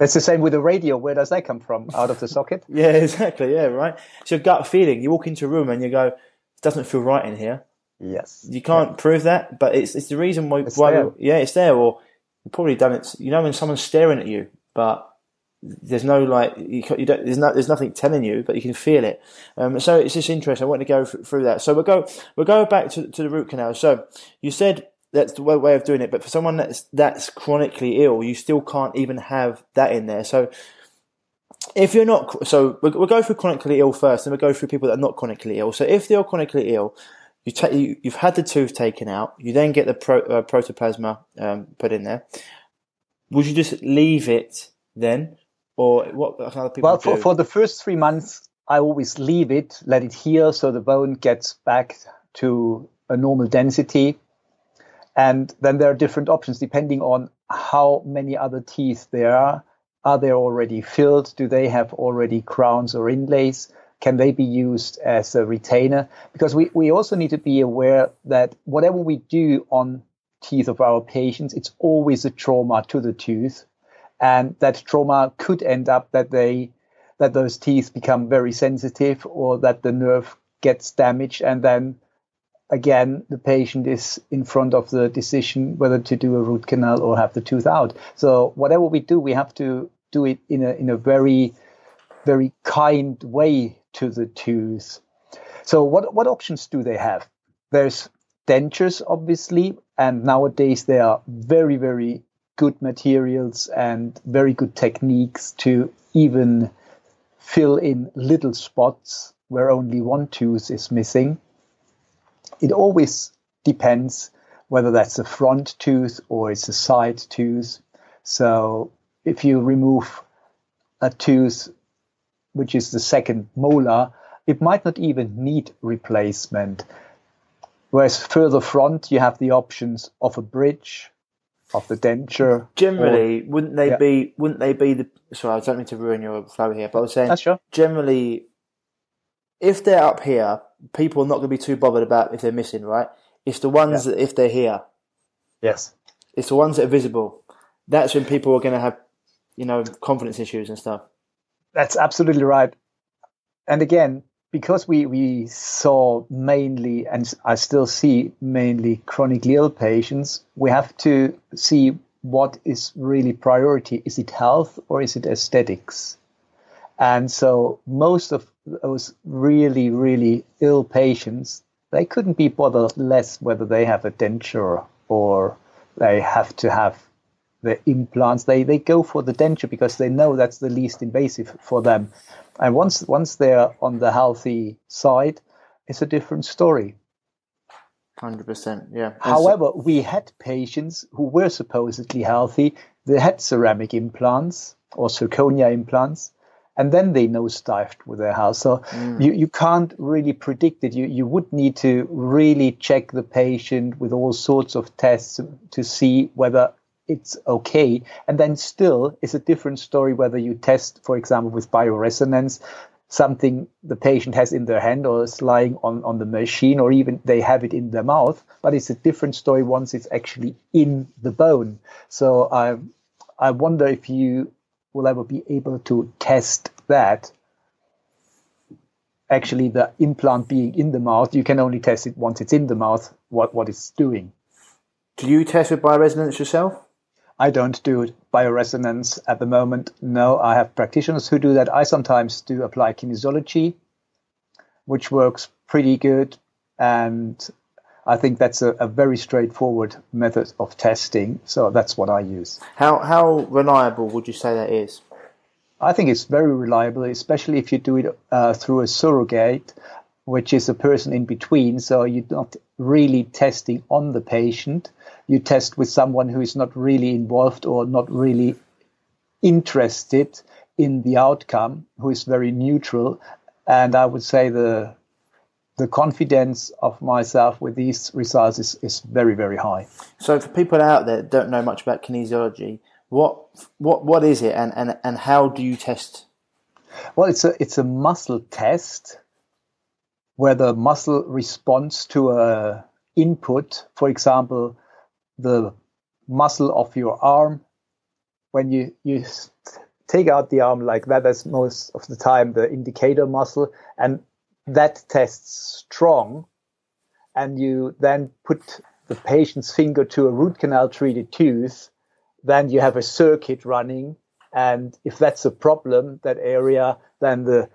It's the same with the radio. Where does that come from? Out of the socket? *laughs* Yeah, exactly. Yeah, right. It's your gut feeling. You walk into a room and you go, it doesn't feel right in here. Yes. You can't prove that, but it's it's the reason why. It's why yeah, it's there. Or you've probably done it. You know when someone's staring at you, but there's no like you, you don't. There's. There's nothing telling you, but you can feel it. Um, so it's just interesting. I want to go th- through that. So we'll go. We'll go back to to the root canal. So you said that's the way- of doing it, but for someone that's that's chronically ill, you still can't even have that in there. So if you're not, so we'll, we'll go through chronically ill first, and we'll go through people that are not chronically ill. So if you're chronically ill, you ta- you, you've had the tooth taken out, you then get the pro, uh, protoplasma um, put in there. Would you just leave it then, or what other people Well, for, for the first three months, I always leave it, let it heal, so the bone gets back to a normal density. And then there are different options depending on how many other teeth there are. Are they already filled? Do they have already crowns or inlays? Can they be used as a retainer? Because we, we also need to be aware that whatever we do on teeth of our patients, it's always a trauma to the tooth. And that trauma could end up that they that those teeth become very sensitive or that the nerve gets damaged. And then again the patient is in front of the decision whether to do a root canal or have the tooth out. So whatever we do we have to do it in a in a very very kind way to the tooth. So what what options do they have? There's dentures obviously and nowadays there are very very good materials and very good techniques to even fill in little spots where only one tooth is missing. It always depends whether that's a front tooth or it's a side tooth. So if you remove a tooth, which is the second molar, it might not even need replacement. Whereas further front, you have the options of a bridge, of the denture. Generally, wouldn't they Yeah. be? Wouldn't they be the? Sorry, I don't mean to ruin your flow here, but I was saying That's sure. generally, if they're up here, people are not going to be too bothered about if they're missing, right? It's the ones that if they're here, Yes. it's the ones that are visible. That's when people are going to have, you know, confidence issues and stuff. That's absolutely right. And again, because we, we saw mainly, and I still see mainly chronically ill patients, we have to see what is really priority. Is it health or is it aesthetics? And so most of those really, really ill patients, they couldn't be bothered less whether they have a denture or they have to have the implants. They they go for the denture because they know that's the least invasive for them. And once once they're on the healthy side, it's a different story. Hundred percent, yeah. However, we had patients who were supposedly healthy. They had ceramic implants or zirconia implants, and then they nosedived with their health. So mm. you, you can't really predict it. You you would need to really check the patient with all sorts of tests to see whether it's okay. And then still, it's a different story whether you test, for example, with bioresonance, something the patient has in their hand or is lying on, on the machine, or even they have it in their mouth. But it's a different story once it's actually in the bone. So I, I wonder if you will ever be able to test that. Actually, the implant being in the mouth, you can only test it once it's in the mouth, what, what it's doing. Do you test with bioresonance yourself? I don't do bioresonance at the moment. No, I have practitioners who do that. I sometimes do apply kinesiology, which works pretty good. And I think that's a, a very straightforward method of testing. So that's what I use. How how reliable would you say that is? I think it's very reliable, especially if you do it uh, through a surrogate, which is a person in between. So you're not really testing on the patient. You test with someone who is not really involved or not really interested in the outcome, who is very neutral. And I would say the the confidence of myself with these results is, is very, very high. So for people out there that don't know much about kinesiology, what what what is it and, and, and how do you test? Well, it's a it's a muscle test where the muscle responds to a input. For example, the muscle of your arm. When you you take out the arm like that, that's most of the time the indicator muscle, and that tests strong. And you then put the patient's finger to a root canal treated tooth, then you have a circuit running and if that's a problem that area then the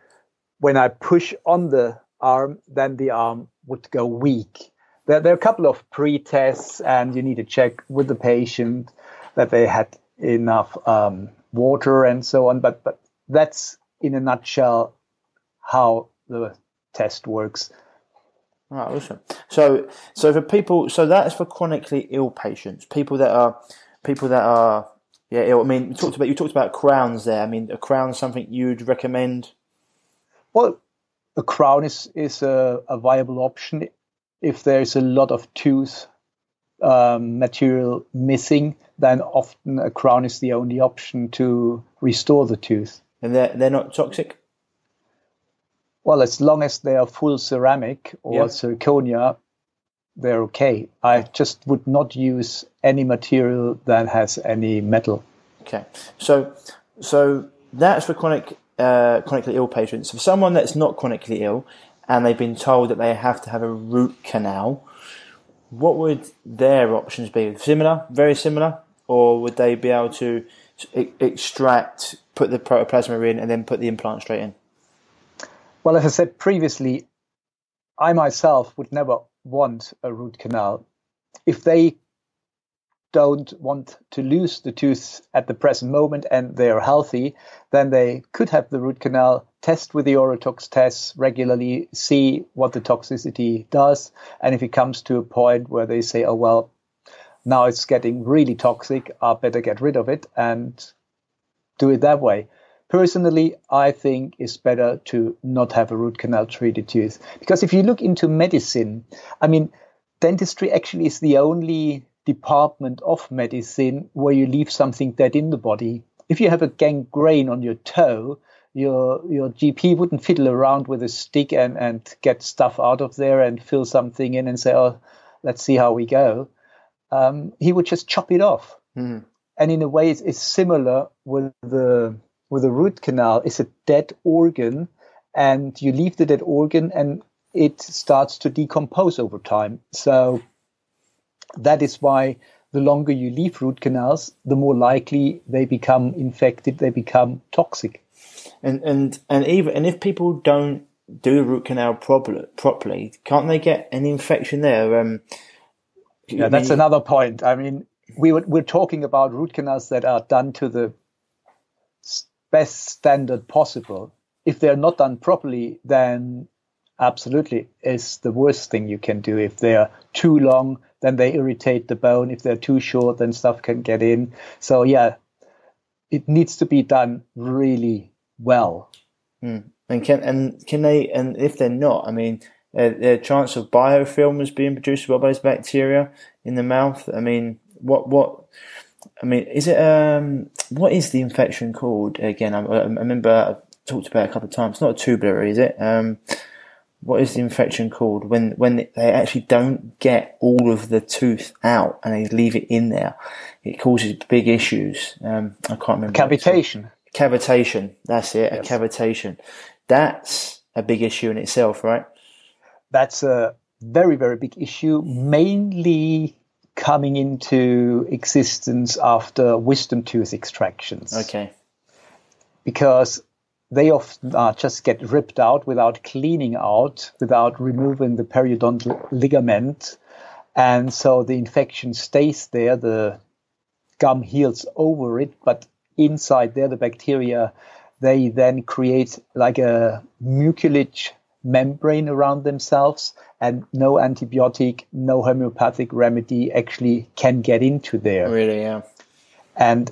when i push on the arm then the arm would go weak there, there are a couple of pre-tests and you need to check with the patient that they had enough um, water and so on but but that's in a nutshell how the test works Right, awesome. So so for people, so that's for chronically ill patients, people that are people that are yeah ill. I mean, you talked about you talked about crowns there. I mean, a crown something you'd recommend. Well, a crown is is a, a viable option if there's a lot of tooth um, material missing. Then often a crown is the only option to restore the tooth. And they're they're not toxic. Well, as long as they are full ceramic or Yeah. zirconia, they're okay. I just would not use any material that has any metal. Okay, so so that's for chronic uh, chronically ill patients. For someone that's not chronically ill and they've been told that they have to have a root canal, what would their options be? Similar, very similar, or would they be able to e- extract, put the protoplasma in, and then put the implant straight in? Well, as I said previously, I myself would never want a root canal. If they don't want to lose the tooth at the present moment and they're healthy, then they could have the root canal, test with the Orotox tests regularly, see what the toxicity does. And if it comes to a point where they say, oh, well, now it's getting really toxic, I better get rid of it and do it that way. Personally, I think it's better to not have a root canal treated tooth because if you look into medicine, I mean, dentistry actually is the only department of medicine where you leave something dead in the body. If you have a gangrene on your toe, your your GP wouldn't fiddle around with a stick and, and get stuff out of there and fill something in and say, oh, let's see how we go. Um, he would just chop it off. Mm. And in a way, it's, it's similar with the with a root canal. It's a dead organ, and you leave the dead organ, and it starts to decompose over time. So that is why the longer you leave root canals, the more likely they become infected, they become toxic. And and and even and if people don't do root canal properly, properly, can't they get an infection there? Um, yeah, that's another point. I mean, we were, we're talking about root canals that are done to the best standard possible. If they're not done properly, then absolutely is the worst thing you can do. If they're too long, then they irritate the bone. If they're too short, then stuff can get in. So yeah, it needs to be done really well. Mm. And can and can they and if they're not, I mean, uh, the chance of biofilm is being produced by those bacteria in the mouth. I mean, what what? I mean, is it um? What is the infection called again? I, I remember I've talked about a couple of times. It's not a tubular, is it? Um, what is the infection called when when they actually don't get all of the tooth out and they leave it in there? It causes big issues. Um, I can't remember. Cavitation. Cavitation. That's it. Yes. A cavitation. That's a big issue in itself, right? That's a very very big issue, mainly coming into existence after wisdom tooth extractions. Okay. Because they often uh, just get ripped out without cleaning out, without removing the periodontal ligament. And so the infection stays there, the gum heals over it, but inside there, the bacteria, they then create like a mucilage membrane around themselves, and no antibiotic, no homeopathic remedy actually can get into there. Really, yeah. And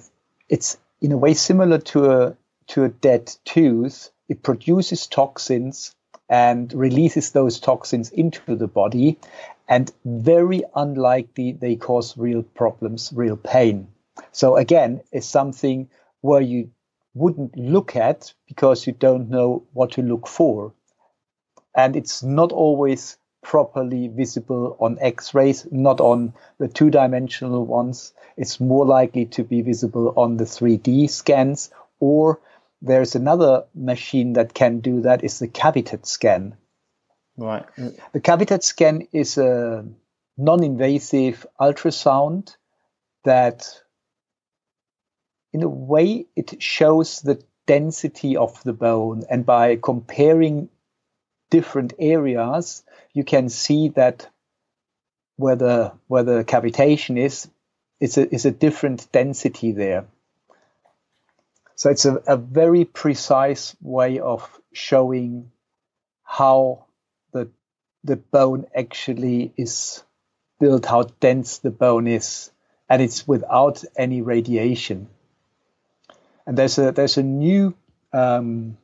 it's in a way similar to a to a dead tooth, it produces toxins and releases those toxins into the body. And very unlikely they cause real problems, real pain. So again, it's something where you wouldn't look at because you don't know what to look for. And it's not always properly visible on x-rays, not on the two-dimensional ones. It's more likely to be visible on the 3D scans or there's another machine that can do that is the Cavitat scan. Right. The Cavitat scan is a non-invasive ultrasound that in a way it shows the density of the bone and by comparing different areas you can see that where the where the cavitation is is a, is a different density there so it's a, a very precise way of showing how the the bone actually is built, how dense the bone is, and it's without any radiation. And there's a there's a new um,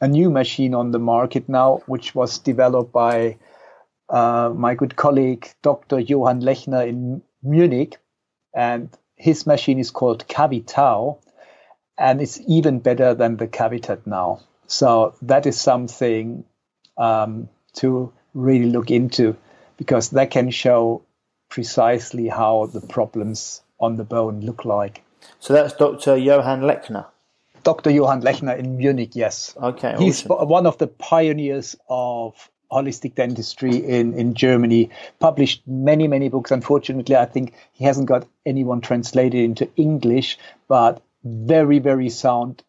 a new machine on the market now, which was developed by uh, my good colleague Dr. Johann Lechner in Munich, and his machine is called CaviTAU, and it's even better than the Cavitat now. So that is something um, to really look into because that can show precisely how the problems on the bone look like. So that's Dr. Johann Lechner. Dr. Johann Lechner in Munich, yes. Okay. He's awesome. one of the pioneers of holistic dentistry in, in Germany, published many, many books. Unfortunately, I think he hasn't got anyone translated into English, but very, very sound,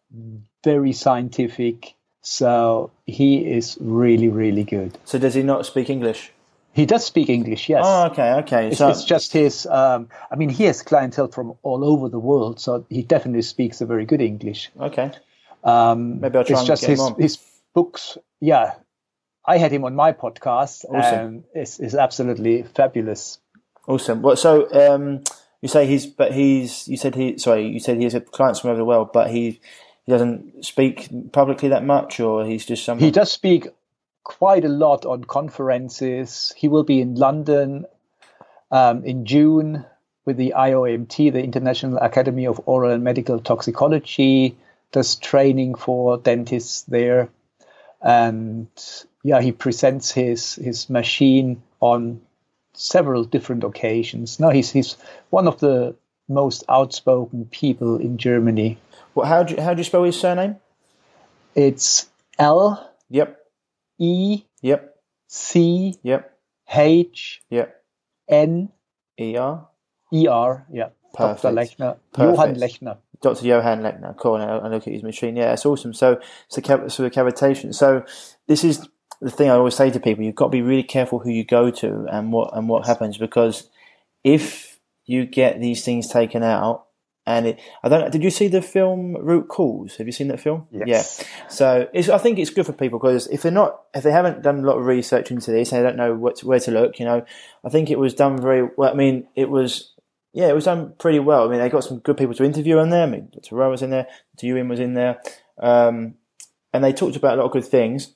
very scientific. So he is really, really good. So does he not speak English? He does speak English, yes. Oh, okay, okay. It's, so it's just his. Um, I mean, he has clientele from all over the world, so he definitely speaks a very good English. okay, Um, maybe I'll try it's and just get his him on. his books. Yeah, I had him on my podcast, Awesome. and it's, it's absolutely fabulous. Awesome. Well, so um, you say he's, but he's. You said he. Sorry, you said he has clients from over the world, but he he doesn't speak publicly that much, or he's just someone. He does speak quite a lot on conferences. He will be in London um, in June with the IOMT, the International Academy of Oral and Medical Toxicology. Does training for dentists there, and yeah, he presents his his machine on several different occasions. Now he's he's one of the most outspoken people in Germany. Well, how do you, how do you spell his surname? It's L Yep. E Yep. C Yep. H Yep. N E R. E R. Yeah, Perfect. Dr. Lechner, Perfect. Johann Lechner. Dr. Johann Lechner. Cool. And I look at his machine. Yeah, it's awesome. So, so, so the cavitation. So, this is the thing I always say to people: you've got to be really careful who you go to and what and what happens because if you get these things taken out, and it, I don't. Did you see the film Root Cause? Have you seen that film? Yes. Yeah. So it's, I think it's good for people because if they're not, if they haven't done a lot of research into this, and they don't know what where to look, you know, I think it was done very well. I mean, it was, yeah, it was done pretty well. I mean, they got some good people to interview on there. I mean, Dr. Rau was in there, Dr. Ewing was in there, um, and they talked about a lot of good things.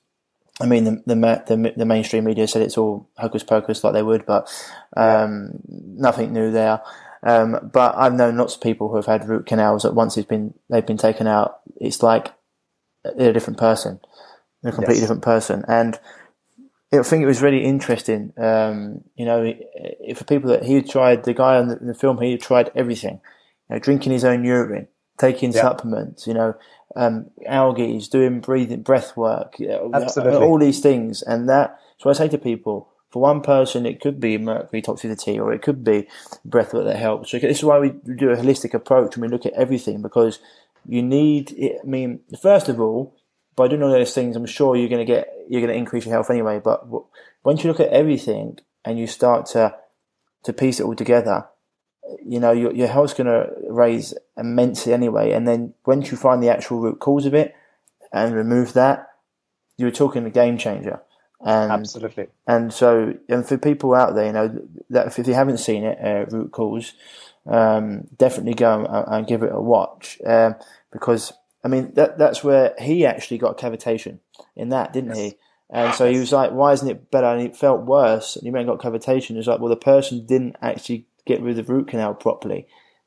I mean, the, the the the mainstream media said it's all hocus pocus like they would, but um, nothing new there. Um, but I've known lots of people who have had root canals that once it's been they've been taken out, it's like they're a different person, they're a completely Yes. different person. And I think it was really interesting. Um, you know, for people that he tried, the guy in the, the film, he tried everything. You know, drinking his own urine, taking Yeah. supplements. You know, um, algae, doing breathing, breath work. Absolutely. all these things, and that. So I say to people, for one person, it could be mercury toxicity, or it could be breath work that helps. So this is why we do a holistic approach and we look at everything because you need. It, I mean, first of all, by doing all those things, I'm sure you're going to get you're going to increase your health anyway. But once you look at everything and you start to to piece it all together, you know your your health's going to raise immensely anyway. And then once you find the actual root cause of it and remove that, you're talking a game changer. And Absolutely. and so, and for people out there, you know, that if you haven't seen it, uh, Root Cause, um, definitely go and, and give it a watch. Um, because, I mean, that, that's where he actually got cavitation in that, didn't he? And so he was like, why isn't it better? And it felt worse. And he went and got cavitation. It was like, well, the person didn't actually get rid of the root canal properly.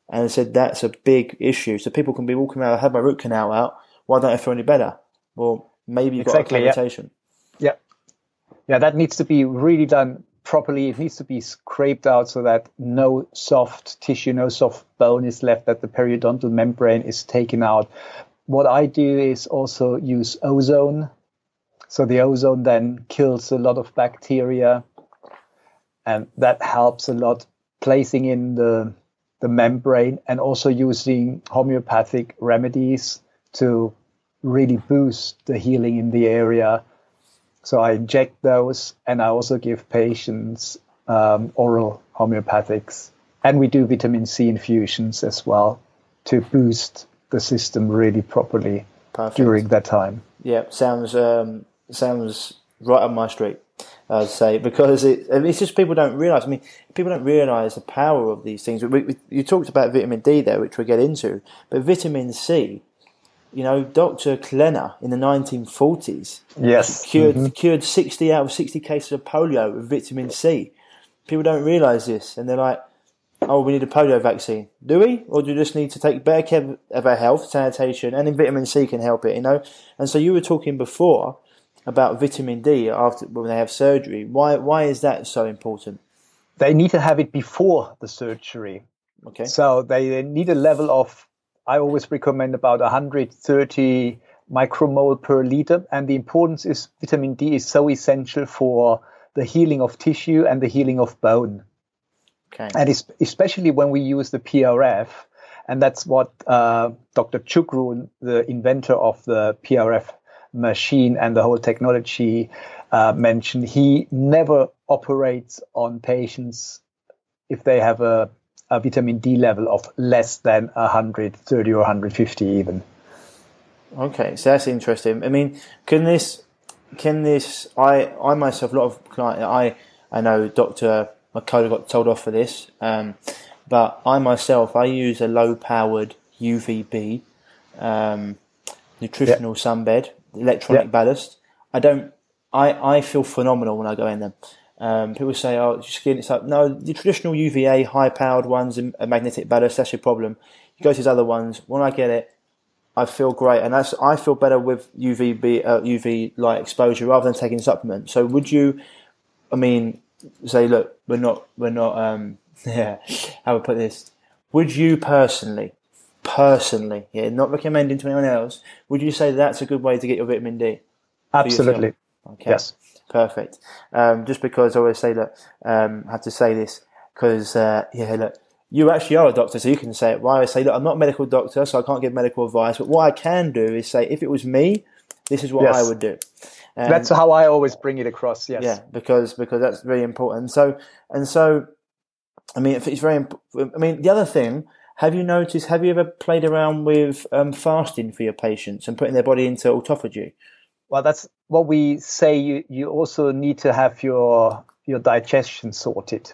And I said, that's a big issue. So people can be walking around, I had my root canal out. Why don't I feel any better? Well, maybe you've Exactly, got a cavitation. Yeah. Yeah, that needs to be really done properly. It needs to be scraped out so that no soft tissue, no soft bone is left, that the periodontal membrane is taken out. What I do is also use ozone. So the ozone then kills a lot of bacteria and that helps a lot placing in the the membrane and also using homeopathic remedies to really boost the healing in the area. So I inject those, and I also give patients um, oral homeopathics, and we do vitamin C infusions as well to boost the system really properly Perfect. during that time. Yeah, sounds um, sounds right up my street. I'd say because it, I mean, it's just people don't realise. I mean, people don't realise the power of these things. We, we, you talked about vitamin D there, which we'll get into, but vitamin C. You know, Dr. Klenner in the 1940s Yes. cured mm-hmm. cured 60 out of 60 cases of polio with vitamin C. People don't realise this, and they're like, "Oh, we need a polio vaccine, do we? Or do we just need to take better care of our health, sanitation, and then vitamin C can help it?" You know. And so you were talking before about vitamin D after when they have surgery. Why why is that so important? They need to have it before the surgery. Okay. So they need a level of, I always recommend about 130 micromole per liter. And the importance is vitamin D is so essential for the healing of tissue and the healing of bone. Okay. And especially when we use the PRF. And that's what uh, Dr. Choukroun, the inventor of the PRF machine and the whole technology, uh, mentioned. He never operates on patients if they have a, a vitamin D level of less than 130 or 150 even. Okay, so that's interesting. I mean, can this, can this? I, I myself, a lot of client, I, I know Doctor McCullough got told off for this, um, but I myself, I use a low-powered UVB, um, nutritional sunbed, electronic Yeah. ballast. I don't, I, I feel phenomenal when I go in them. Um, people say, "Oh, skin." It's like no, the traditional UVA high-powered ones and magnetic ballast. That's your problem. You go to these other ones. When I get it, I feel great, and that's I feel better with UVB uh, UV light exposure rather than taking supplements. So, would you? I mean, say, look, we're not, we're not. Um, *laughs* yeah, how would I put this? Would you personally, personally, yeah, not recommending to anyone else, would you say that's a good way to get your vitamin D? Absolutely. Okay. Yes. Perfect. Um, just because I always say that, um, I have to say this because, uh, yeah, look, you actually are a doctor, so you can say it. Why I say, look, I'm not a medical doctor, so I can't give medical advice. But what I can do is say, if it was me, this is what Yes. I would do. And- That's how I always bring it across. Yes. yeah, because because that's very important. So and so, I mean, it's very. imp- I mean, the other thing. Have you noticed? Have you ever played around with um, fasting for your patients and putting their body into autophagy? Well, that's what we say. You you also need to have your your digestion sorted,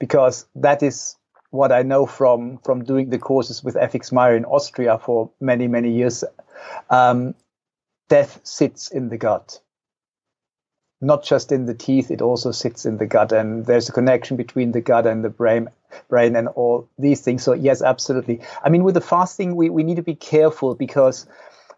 because that is what I know from from doing the courses with FX Mayr in Austria for many many years. Um, death sits in the gut, not just in the teeth. It also sits in the gut, and there's a connection between the gut and the brain brain and all these things. So yes, absolutely. I mean, with the fasting, we, we need to be careful because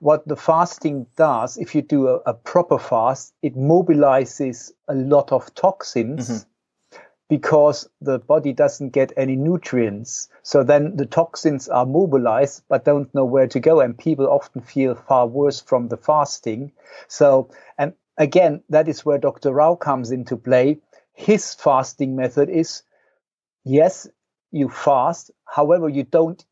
what the fasting does, if you do a, a proper fast, it mobilizes a lot of toxins mm-hmm. because the body doesn't get any nutrients. So then the toxins are mobilized but don't know where to go. And people often feel far worse from the fasting. So, and again, that is where Dr. Rau comes into play. His fasting method is yes, you fast. However, you don't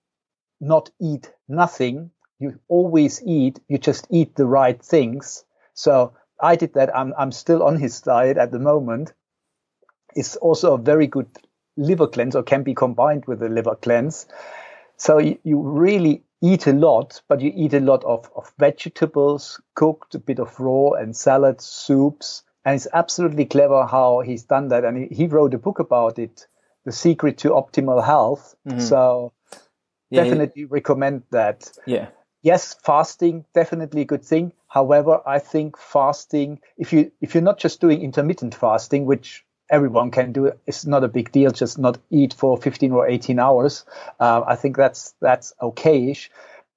not eat nothing. You always eat. You just eat the right things. So I did that. I'm, I'm still on his diet at the moment. It's also a very good liver cleanse or can be combined with a liver cleanse. So you, you really eat a lot, but you eat a lot of, of vegetables, cooked, a bit of raw and salads, soups. And it's absolutely clever how he's done that. And he, he wrote a book about it, The Secret to Optimal Health. So Yeah, definitely recommend that. Yeah. Yes, fasting definitely a good thing. However, I think fasting, if you if you're not just doing intermittent fasting, which everyone can do, it's not a big deal. Just not eat for 15 or 18 hours. Uh, I think that's that's okayish.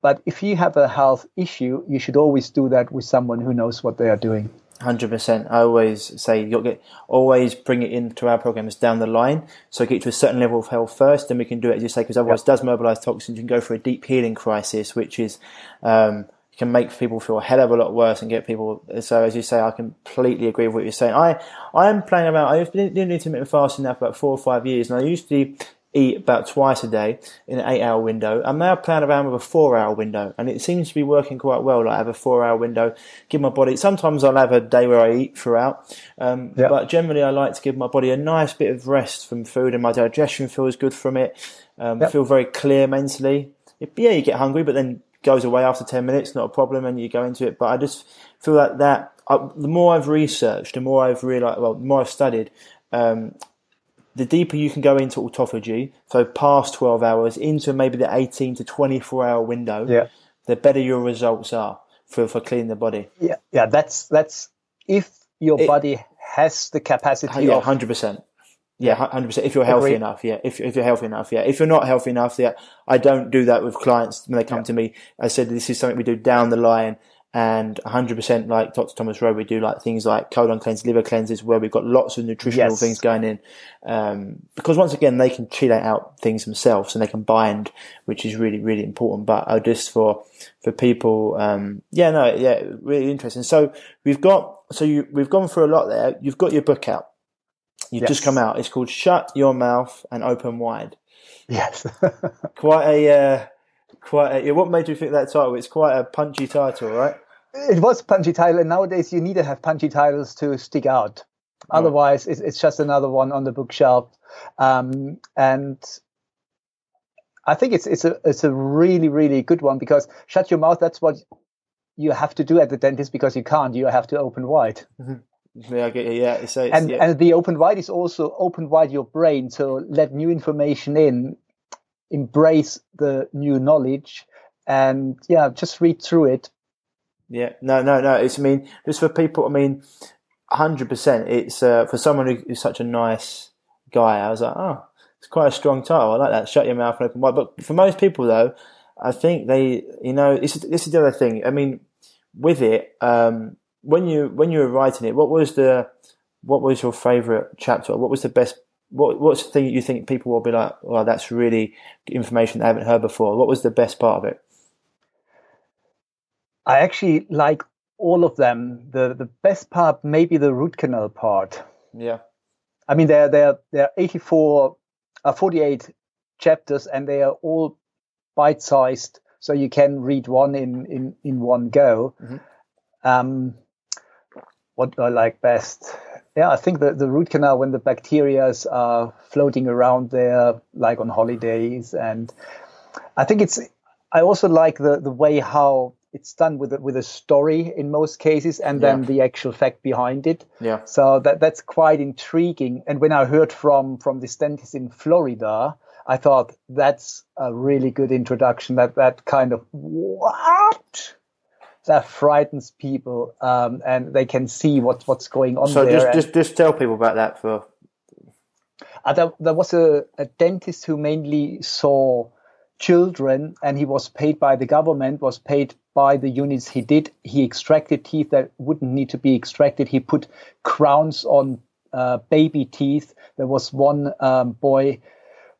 But if you have a health issue, you should always do that with someone who knows what they are doing. Hundred percent. I always say you got to get always bring it into our programs down the line. So get to a certain level of health first, then we can do it as you say, because otherwise it does mobilise toxins. You can go for a deep healing crisis, which is um, can make people feel a hell of a lot worse and get people. So as you say, I completely agree with what you're saying. I I am playing around. I've been doing intermittent fasting now for about four or five years, and I used to eat about twice a day in an eight hour window. I'm now playing around with a four hour window and it seems to be working quite well. Like I have a four hour window, give my body, sometimes I'll have a day where I eat throughout. Um, Yeah. but generally I like to give my body a nice bit of rest from food and my digestion feels good from it. Um, Yep. feel very clear mentally. It- yeah, you get hungry, but then goes away after 10 minutes, not a problem, and you go into it. But I just feel like that, I, the more I've researched, the more I've realized, well, the more I've studied, um, the deeper you can go into autophagy, so past 12 hours, into maybe the 18 to 24 hour window, Yeah. the better your results are for, for cleaning the body. Yeah, yeah. That's that's if your It- body has the capacity Yeah, of 100%. Yeah, hundred percent. If you're healthy Agree. enough, yeah. If if you're healthy enough, yeah. If you're not healthy enough, yeah. I don't do that with clients when they come to me. I said this is something we do down the line, and hundred percent like Dr. Thomas Rau, we do like things like colon cleanse, liver cleanses, where we've got lots of nutritional Yes. things going in. Um, because once again, they can chelate out things themselves and they can bind, which is really really important. But uh, just for for people, um, yeah, no, yeah, really interesting. So we've got so you we've gone through a lot there. You've got your book out. You've just come out. It's called Shut Your Mouth and Open Wide. yes. *laughs* Quite a, uh, quite a, what made you think that title? It's quite a punchy title, right? it was punchy title, and nowadays you need to have punchy titles to stick out. Otherwise, it's, it's just another one on the bookshelf. Um, and I think it's it's a it's a really really good one because shut your mouth. That's what you have to do at the dentist because you can't. You have to open wide, Yeah, I get you. Yeah, it's, it's and yeah. and the open wide is also open wide your brain. So let new information in, embrace the new knowledge, and yeah, just read through it. Yeah, no, no, no. It's I mean, just for people. I mean, hundred percent. It's uh, for someone who's such a nice guy. I was like, oh, it's quite a strong title. I like that. Shut your mouth and open wide. But for most people, though, I think they, you know, this is this is the other thing. I mean, with it, um, when you when you were writing it, what was the what was your favourite chapter? What was the best? What what's the thing you think people will be like? Well, that's really information they haven't heard before. What was the best part of it? I actually like all of them. The the best part, maybe the root canal part. Yeah. I mean, there there there are 84, uh, 48 chapters, and they are all bite sized, so you can read one in in in one go. Mm-hmm. Um, what do I like best? Yeah, I think the, the root canal when the bacteria are floating around there, like on holidays, and I think it's. I also like the the way how it's done with a, with a story in most cases, and then yeah. the actual fact behind it. Yeah. So that that's quite intriguing. And when I heard from from this dentist in Florida, I thought that's a really good introduction. That that kind of what that frightens people, um, and they can see what what's going on. So there. just just just tell people about that for. Uh, there, there was a, a dentist who mainly saw children and he was paid by the government was paid by the units he did he extracted teeth that wouldn't need to be extracted he put crowns on uh, baby teeth there was one um, boy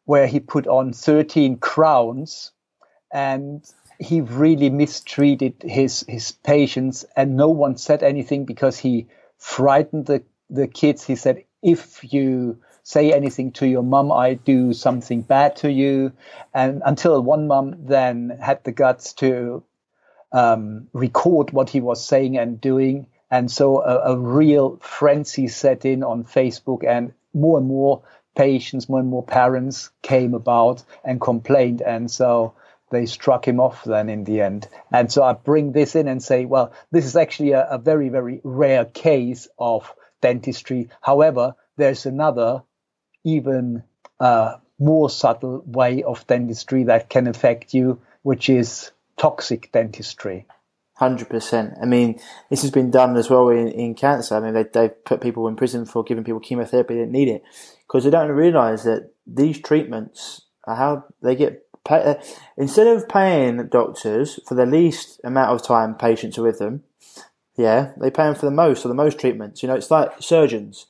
where he put on 13 crowns and he really mistreated his his patients and no one said anything because he frightened the the kids. He said if you say anything to your mom i do something bad to you. And until one mom then had the guts to um, record what he was saying and doing. And so a, a real frenzy set in on facebook and more and more patients more and more parents came about and complained. And so they struck him off then in the end. And so I bring this in and say, well, this is actually a, a very, very rare case of dentistry. However, there's another, even uh, more subtle way of dentistry that can affect you, which is toxic dentistry. Hundred percent. I mean, this has been done as well in, in cancer. I mean, they they put people in prison for giving people chemotherapy that need it because they don't realise that these treatments are how they get pay, uh, instead of paying doctors for the least amount of time patients are with them, yeah, they pay them for the most or the most treatments. You know, it's like surgeons.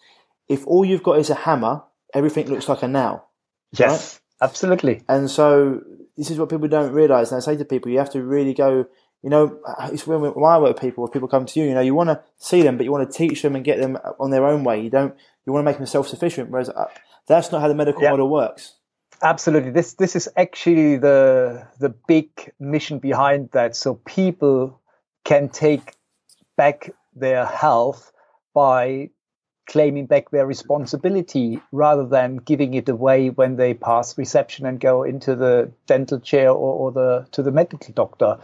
If all you've got is a hammer, everything looks like a nail. Yes, right? absolutely. And so this is what people don't realise. And I say to people, you have to really go. You know, it's when, when I work with people, if people come to you, you know, you want to see them, but you want to teach them and get them on their own way. You don't. You want to make them self sufficient. Whereas uh, that's not how the medical yep. model works. Absolutely. This this is actually the the big mission behind that. So people can take back their health by claiming back their responsibility rather than giving it away when they pass reception and go into the dental chair or, or the to the medical doctor.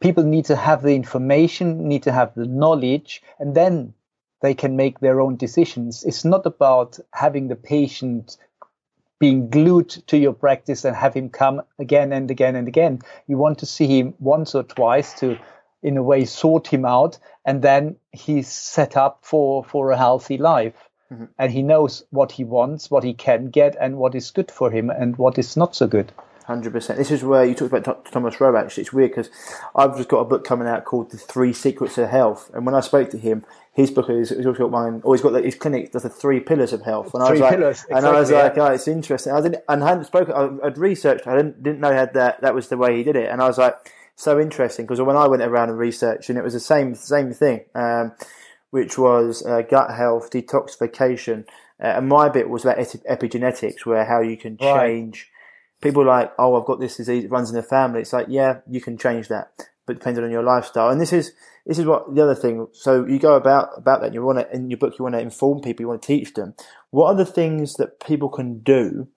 People need to have the information, need to have the knowledge, and then they can make their own decisions. It's not about having the patient being glued to your practice and have him come again and again and again. You want to see him once or twice to, in a way, sort him out, and then he's set up for for a healthy life. Mm-hmm. And he knows what he wants, what he can get, and what is good for him, and what is not so good. Hundred percent. This is where you talked about Thomas Rau. Actually, it's weird because I've just got a book coming out called "The Three Secrets of Health," and when I spoke to him, his book is he's also got mine. Or he's got his clinic does the three pillars of health. And I was like, pillars, exactly, and I was like, oh, it's interesting. I didn't and I hadn't spoken. I'd researched. I didn't didn't know had that that was the way he did it, and I was like, so interesting because when I went around and researched, and it was the same same thing, um, which was uh, gut health, detoxification, uh, and my bit was about epigenetics, where how you can change. Right people are like, oh, I've got this disease, it runs in the family. It's like, yeah, you can change that, but depending on your lifestyle. And this is this is what the other thing. So you go about about that. You want to in your book, you want to inform people, you want to teach them. What are the things that people can do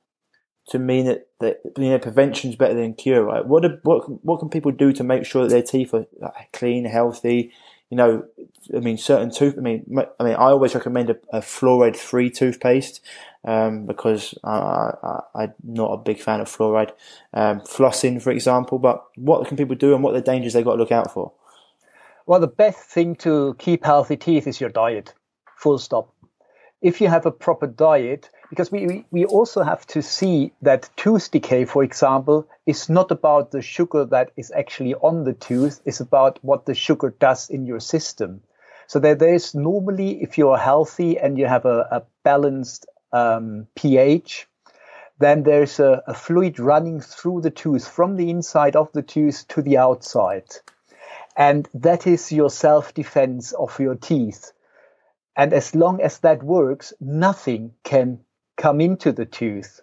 to mean that that you know prevention is better than cure? Right? What do, what what can people do to make sure that their teeth are clean, healthy? You know, I mean, certain tooth. I mean, I mean, I always recommend a, a fluoride-free toothpaste um, because I, am not a big fan of fluoride. Um, flossing, for example, but what can people do and what are the dangers they've got to look out for? Well, the best thing to keep healthy teeth is your diet. Full stop. If you have a proper diet, because we, we also have to see that tooth decay, for example, is not about the sugar that is actually on the tooth, it's about what the sugar does in your system. So that there's normally, if you're healthy and you have a, a balanced um, pH, then there's a, a fluid running through the tooth from the inside of the tooth to the outside. And that is your self defense of your teeth. And as long as that works, nothing can come into the tooth.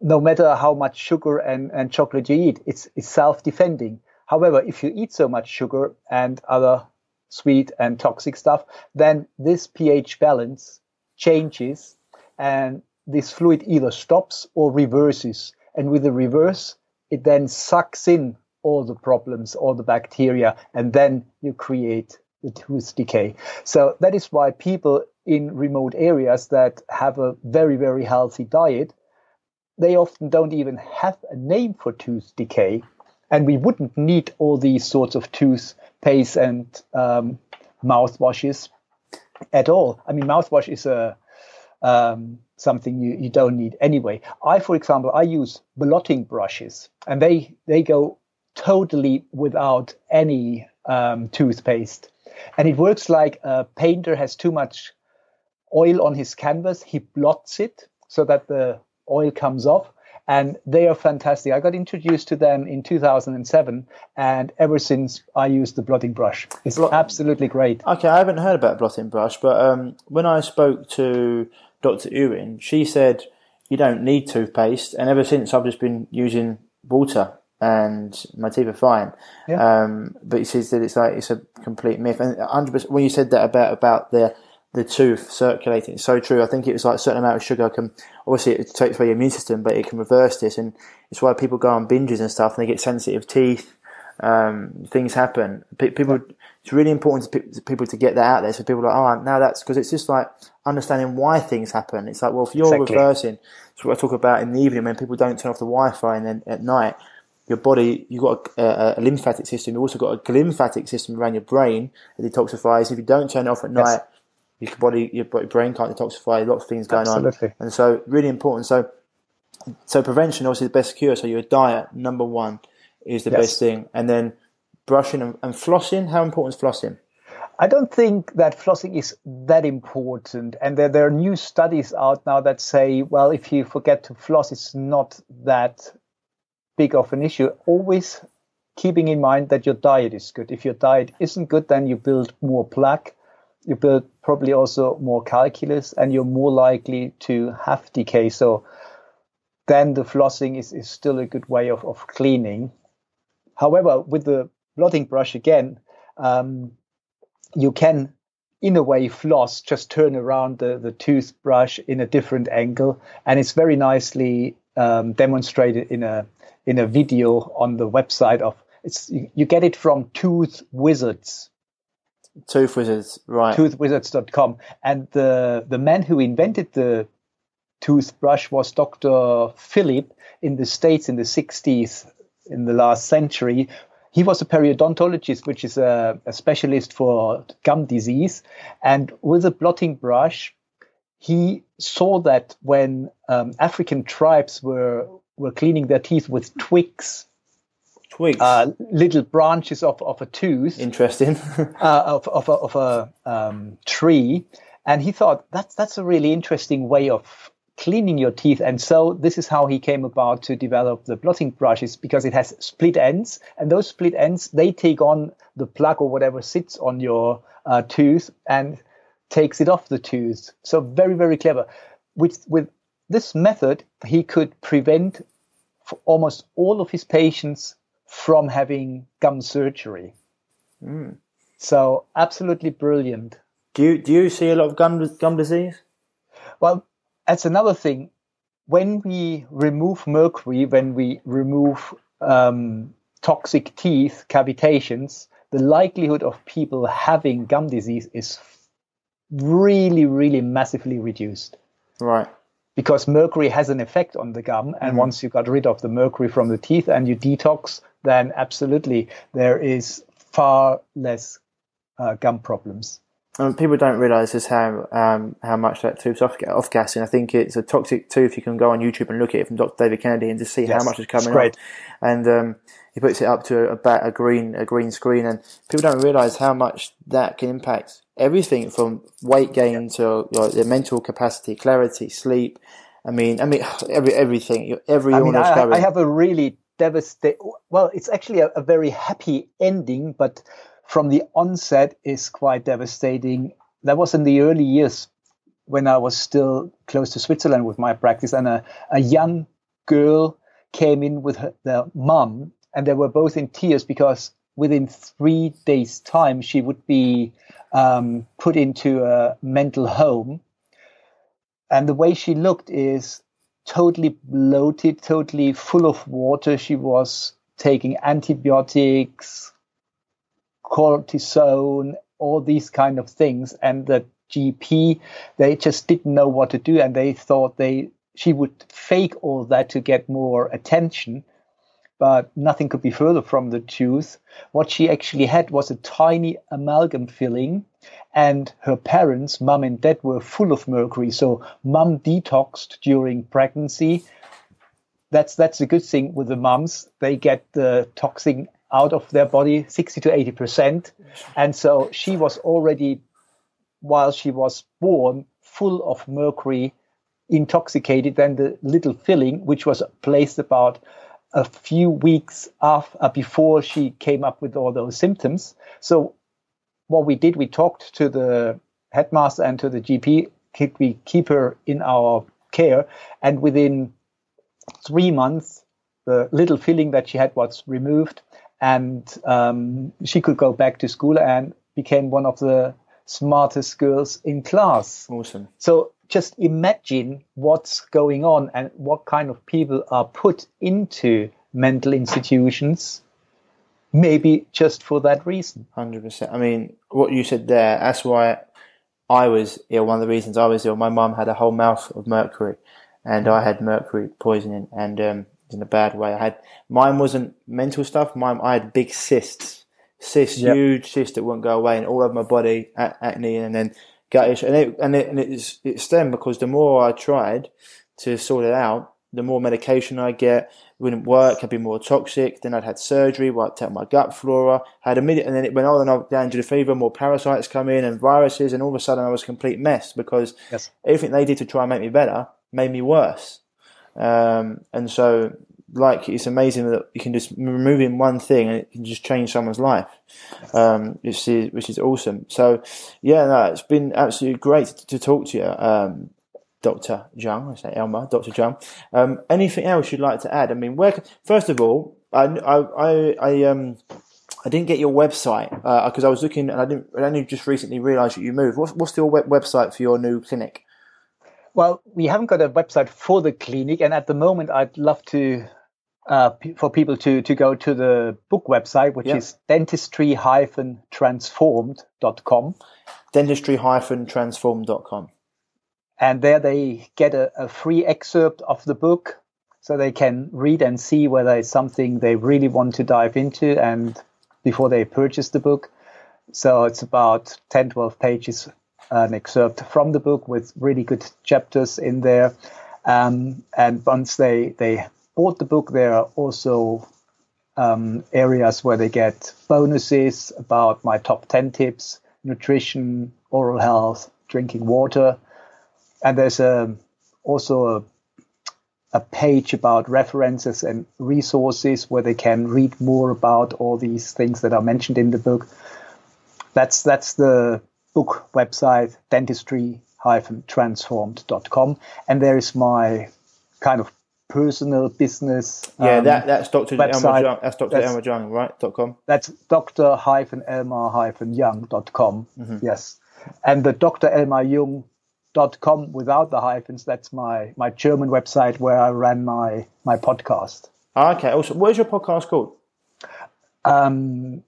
No matter how much sugar and, and chocolate you eat, it's, it's self defending. However, if you eat so much sugar and other sweet and toxic stuff, then this pH balance changes and this fluid either stops or reverses. And with the reverse, it then sucks in all the problems, all the bacteria, and then you create the tooth decay. So that is why people in remote areas that have a very, very healthy diet, they often don't even have a name for tooth decay. And we wouldn't need all these sorts of toothpaste and um, mouthwashes at all. I mean, mouthwash is a um, something you, you don't need anyway. I, for example, I use blotting brushes, and they they go totally without any um, toothpaste, and it works like a painter has too much oil on his canvas. He blots it so that the oil comes off. And they are fantastic. I got introduced to them in 2007, and ever since I use the blotting brush. It's Blot- absolutely great. Okay, I haven't heard about blotting brush, but um, when I spoke to Dr. Urin, she said you don't need toothpaste, and ever since I've just been using water and my teeth are fine. Yeah. Um, but she said it's like it's a complete myth. And 100 when you said that about about the the tooth circulating, it's so true. I think it was like a certain amount of sugar can obviously it takes away your immune system, but it can reverse this, and it's why people go on binges and stuff, and they get sensitive teeth. Um, things happen. Pe- people, it's really important to, pe- to people to get that out there. So people are like, oh, now that's because it's just like understanding why things happen. It's like, well, if you're Exactly. reversing, it's what I talk about in the evening when people don't turn off the Wi-Fi, and then at night, your body, you've got a, a, a lymphatic system. You've also got a glymphatic system around your brain that detoxifies. If you don't turn it off at Yes. night, your body, your brain can't detoxify. Lots of things going Absolutely. on, and so really important. So, so prevention obviously the best cure. So your diet, number one, is the Yes. best thing, and then brushing and, and flossing. How important is flossing? I don't think that flossing is that important. And there, there are new studies out now that say, well, if you forget to floss, it's not that big of an issue. Always keeping in mind that your diet is good. If your diet isn't good, then you build more plaque. You build probably also more calculus, and you're more likely to have decay. So then the flossing is, is still a good way of, of cleaning. However, with the blotting brush again, um, you can in a way floss just turn around the, the toothbrush in a different angle and it's very nicely um, demonstrated in a in a video on the website of it's you, you get it from tooth wizards Tooth wizards, right? toothwizards.com and the the man who invented the toothbrush was dr philip in the states in the 60s in the last century he was a periodontologist, which is a, a specialist for gum disease. And with a blotting brush, he saw that when um, African tribes were, were cleaning their teeth with twigs, Twigs. uh, little branches of, of a tooth, Interesting. *laughs* uh, of, of a, of a um, tree, and he thought that's that's a really interesting way of cleaning your teeth. And so this is how he came about to develop the blotting brushes because it has split ends, and those split ends they take on the plug or whatever sits on your uh, tooth and takes it off the tooth. So very very clever. With with this method, he could prevent for almost all of his patients from having gum surgery. So absolutely brilliant. do you do you see a lot of gum gum disease? Well, that's another thing. When we remove mercury, when we remove um, toxic teeth cavitations, the likelihood of people having gum disease is really, really massively reduced Right. because mercury has an effect on the gum. And once you got rid of the mercury from the teeth and you detox, then absolutely there is far less uh, gum problems. um, people don't realise just how um, how much that tooth's off, off gassing. I think it's a toxic tooth. You can go on YouTube and look at it from Dr. David Kennedy and just see Yes, how much is coming great. And um, he puts it up to a, ba- a green a green screen, and people don't realise how much that can impact everything from weight gain to like, their mental capacity, clarity, sleep. I mean, I mean, *sighs* every everything, every I mean, I. I have a really devastating. Well, it's actually a, a very happy ending, but from the onset is quite devastating. That was in the early years when I was still close to Switzerland with my practice, and a, a young girl came in with her, their mum, and they were both in tears because within three days' time she would be um, put into a mental home. And the way she looked is totally bloated, totally full of water. She was taking antibiotics, cortisone, all these kind of things. And the GP, they just didn't know what to do, and they thought they she would fake all that to get more attention. But nothing could be further from the truth. What she actually had was a tiny amalgam filling, and her parents, mum and dad, were full of mercury. So mum detoxed during pregnancy. That's that's a good thing with the mums. They get the toxin out of their body, sixty to eighty percent, and so she was already, while she was born, full of mercury, intoxicated. Then the little filling, which was placed about a few weeks after, uh, before she came up with all those symptoms. So what we did, we talked to the headmaster and to the GP. Could we keep her in our care? And within three months, the little filling that she had was removed, and um, she could go back to school and became one of the smartest girls in class. awesome. So just imagine what's going on and what kind of people are put into mental institutions, maybe just for that reason. Hundred percent. I mean, what you said there. That's why I was ill. One of the reasons I was ill. My mum had a whole mouth of mercury, and I had mercury poisoning, and um, in a bad way. I had mine wasn't mental stuff. Mine, I had big cysts, cysts, Yep. huge cysts that wouldn't go away, and all over my body, acne, and then gut issue. And it and it and it's it stemmed because the more I tried to sort it out, the more medication I get. Wouldn't work. I'd be more toxic. Then I'd had surgery, wiped out my gut flora. Had a minute, and then it went on and down to the fever. More parasites come in and viruses, and all of a sudden I was a complete mess because Yes. everything they did to try and make me better made me worse. Um, and so, like, it's amazing that you can just remove in one thing and it can just change someone's life, um, which is which is awesome. So, yeah, no, it's been absolutely great to talk to you, um, Doctor Jung. I say Elmar, Doctor Jung. Um, anything else you'd like to add? I mean, where? can- First of all, I I I, um. I didn't get your website because I was looking and I didn't. I only just recently realised that you moved. What's, what's your web- website for your new clinic? Well, we haven't got a website for the clinic, and at the moment, I'd love to uh, p- for people to to go to the book website, which Yeah. is dentistry-transformed.com, dentistry-transform.com. and there they get a, a free excerpt of the book, so they can read and see whether it's something they really want to dive into, and before they purchase the book. So it's about 10, 12 pages, an excerpt from the book with really good chapters in there. Um, and once they, they bought the book, there are also um, areas where they get bonuses about my top 10 tips, nutrition, oral health, drinking water. And there's a, also a, a page about references and resources where they can read more about all these things that are mentioned in the book. That's that's the book website dentistry-transformed.com and there is my kind of personal business Yeah, um, that, that's Dr. Elmar website. Jung. That's Dr. That's- Elmar Jung, right? Dot com. that's dr-elmar-jung.com yes and the drelmarjung.com without the hyphens that's my my german website where i ran my my podcast okay. Also, what is your podcast called? um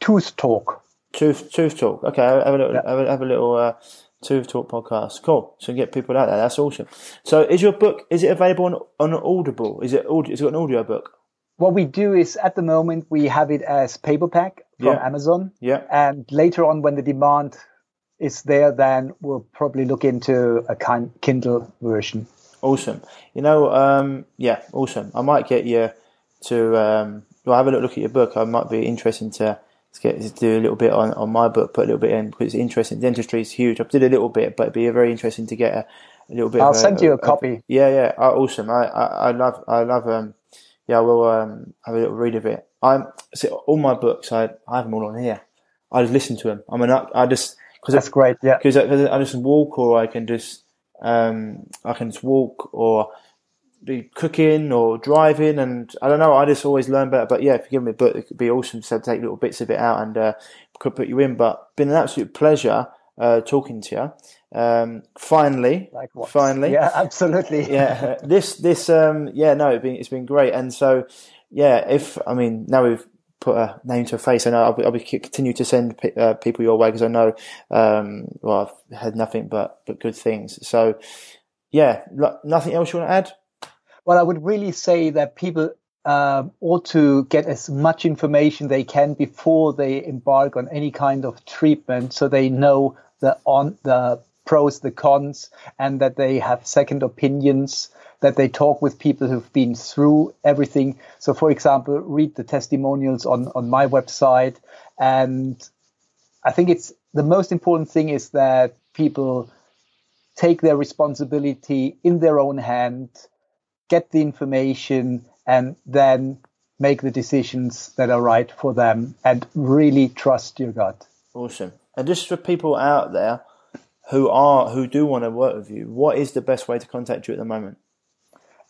tooth talk Tooth Tooth Talk. Okay, have a little Yeah. have a, have a little uh, Tooth Talk podcast. Cool. So get people out there. That's awesome. So is your book? Is it available on on Audible? Is it audio? Is it got an audio book? what we do is at the moment we have it as paperback from Yeah. Amazon. Yeah. And later on, when the demand is there, then we'll probably look into a kind Kindle version. Awesome. You know, um, yeah, awesome. I might get you to um, well, have a little look at your book. I might be interested to, to get to do a little bit on, on my book, put a little bit in because it's interesting. Dentistry is huge. I did a little bit, but it'd be very interesting to get a, a little bit. I'll send you a copy. yeah, yeah, oh, awesome. I, I, I love, I love. Um, yeah, I will um, have a little read of it. I'm see, all my books. I, I have them all on here. I just listen to them. I'm an, I just because That's great. Yeah. because I, 'cause I just walk or I can just um, I can just walk or be cooking or driving and I don't know I just always learn better but yeah forgive me but it could be awesome to take little bits of it out and uh, could put you in but been an absolute pleasure uh, talking to you um, finally Likewise. finally Yeah, absolutely. *laughs* yeah this this um yeah no it's been it's been great and so yeah if i mean now we've put a name to a face And i'll I'll be continue to send pe- uh, people your way because i know um well i've had nothing but but good things so yeah lo- nothing else you want to add Well, I would really say that people um, ought to get as much information they can before they embark on any kind of treatment, so they know the on the pros, the cons, and that they have second opinions. That they talk with people who've been through everything. So, for example, read the testimonials on on my website, and I think it's the most important thing is that people take their responsibility in their own hand get the information and then make the decisions that are right for them and really trust your gut. awesome and just for people out there who are who do want to work with you what is the best way to contact you at the moment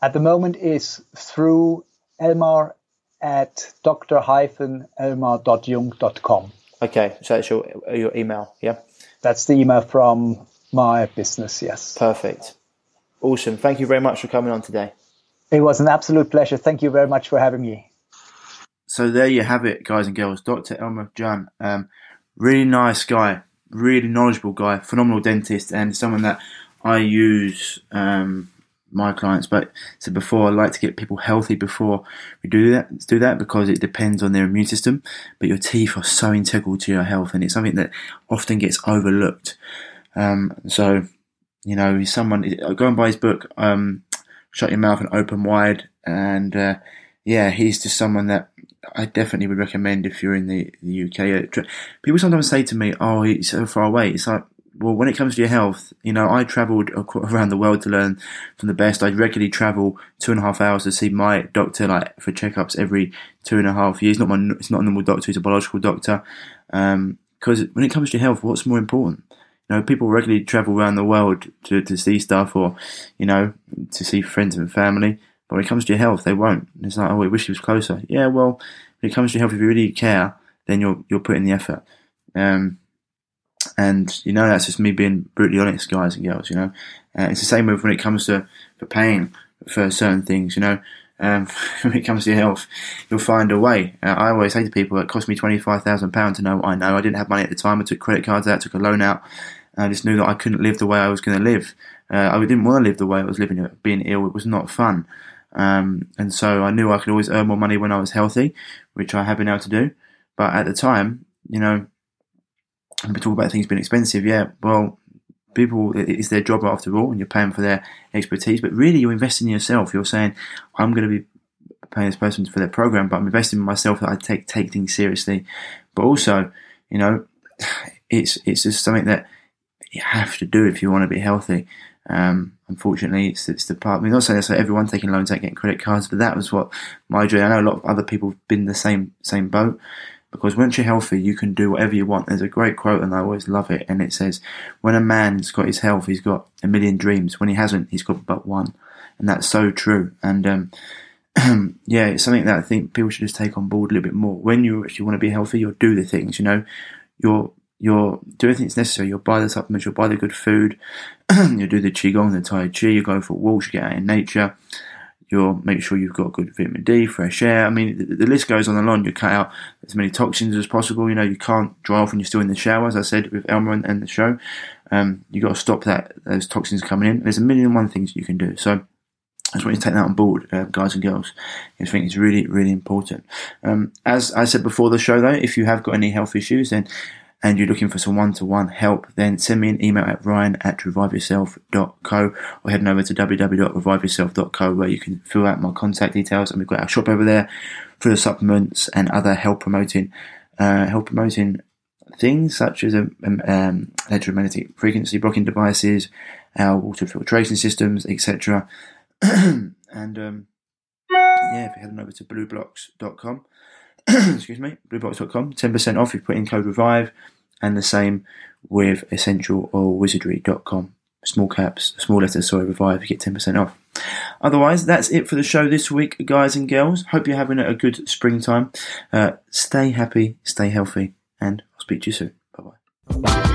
At the moment is through Elmar at dr-elmar.jung.com. okay so that's your your email yeah That's the email from my business, yes. perfect awesome thank you very much for coming on today It was an absolute pleasure. Thank you very much for having me. So there you have it, guys and girls. Dr. Elmar Jung, um, really nice guy, really knowledgeable guy, phenomenal dentist, and someone that I use um, my clients. But so before, I like to get people healthy before we do that. Do that because it depends on their immune system. But your teeth are so integral to your health, and it's something that often gets overlooked. Um, so you know, someone. Go and buy his book. Um, Shut your mouth and open wide, and uh, yeah, he's just someone that I definitely would recommend if you're in the, the UK. Uh, People sometimes say to me, "Oh, he's so far away." It's like, well, when it comes to your health, you know, I travelled around the world to learn from the best. I regularly travel two and a half hours to see my doctor, like for checkups every two and a half years. Not my, it's not a normal doctor; he's a biological doctor. Because when it comes to your health, what's more important? You know, people regularly travel around the world to, to see stuff or, you know, to see friends and family. But when it comes to your health, they won't. It's like, oh, I wish he was closer. Yeah, well, when it comes to your health, if you really care, then you'll you'll put in the effort. Um, and you know that's just me being brutally honest, guys and girls. You know, uh, it's the same with when it comes to for paying for certain things. You know, um, *laughs* when it comes to your health, you'll find a way. Uh, I always say to people, it cost me twenty five thousand pounds to know what I know. I didn't have money at the time. I took credit cards out, took a loan out. I just knew that I couldn't live the way I was going to live. Uh, I didn't want to live the way I was living. Being ill, it was not fun. Um, and so I knew I could always earn more money when I was healthy, which I have been able to do. But at the time, you know, and we talk about things being expensive. Yeah, well, people, it's their job after all, and you're paying for their expertise. But really, you're investing in yourself. You're saying, I'm going to be paying this person for their program, but I'm investing in myself that I take take things seriously. But also, you know, it's it's just something that you have to do if you want to be healthy. Um, unfortunately, it's, it's the part. I mean, not saying that's like everyone taking loans, ain't getting credit cards, but that was what my dream. I know a lot of other people have been in the same same boat because once you're healthy, you can do whatever you want. There's a great quote, and I always love it, and it says, "When a man's got his health, he's got a million dreams. When he hasn't, he's got but one." And that's so true. And um, *clears throat* yeah, it's something that I think people should just take on board a little bit more. When you actually want to be healthy, you'll do the things. You know, you're you'll do everything that's necessary. You'll buy the supplements, you'll buy the good food, *clears throat* you'll do the qigong, the tai chi, you go for walks, you get out in nature. You'll make sure you've got good vitamin D, fresh air. I mean, the, the list goes on and on. You cut out as many toxins as possible. You know, you can't dry off when you're still in the shower, as I said with Elmar and, and the show. Um, you got to stop that those toxins coming in. There's a million and one things you can do. So I just want you to take that on board, uh, guys and girls. I think it's really, really important. Um, as I said before the show, though, if you have got any health issues, then and you're looking for some one-to-one help, then send me an email at ryan at reviveyourself.co or head over to www.reviveyourself.co where you can fill out my contact details and we've got our shop over there for the supplements and other health promoting, uh, health promoting things such as um, um, electromagnetic frequency blocking devices, our water filtration systems, etc. *clears throat* and um, yeah, if you're heading over to blublox.com, *clears throat* excuse me, blublox.com, 10% off if you put in code REVIVE, and the same with essentialoilwizardry.com. Small caps, small letters, sorry, revive, you get 10% off. Otherwise, that's it for the show this week, guys and girls. Hope you're having a good springtime. Uh, stay happy, stay healthy, and I'll speak to you soon. Bye bye.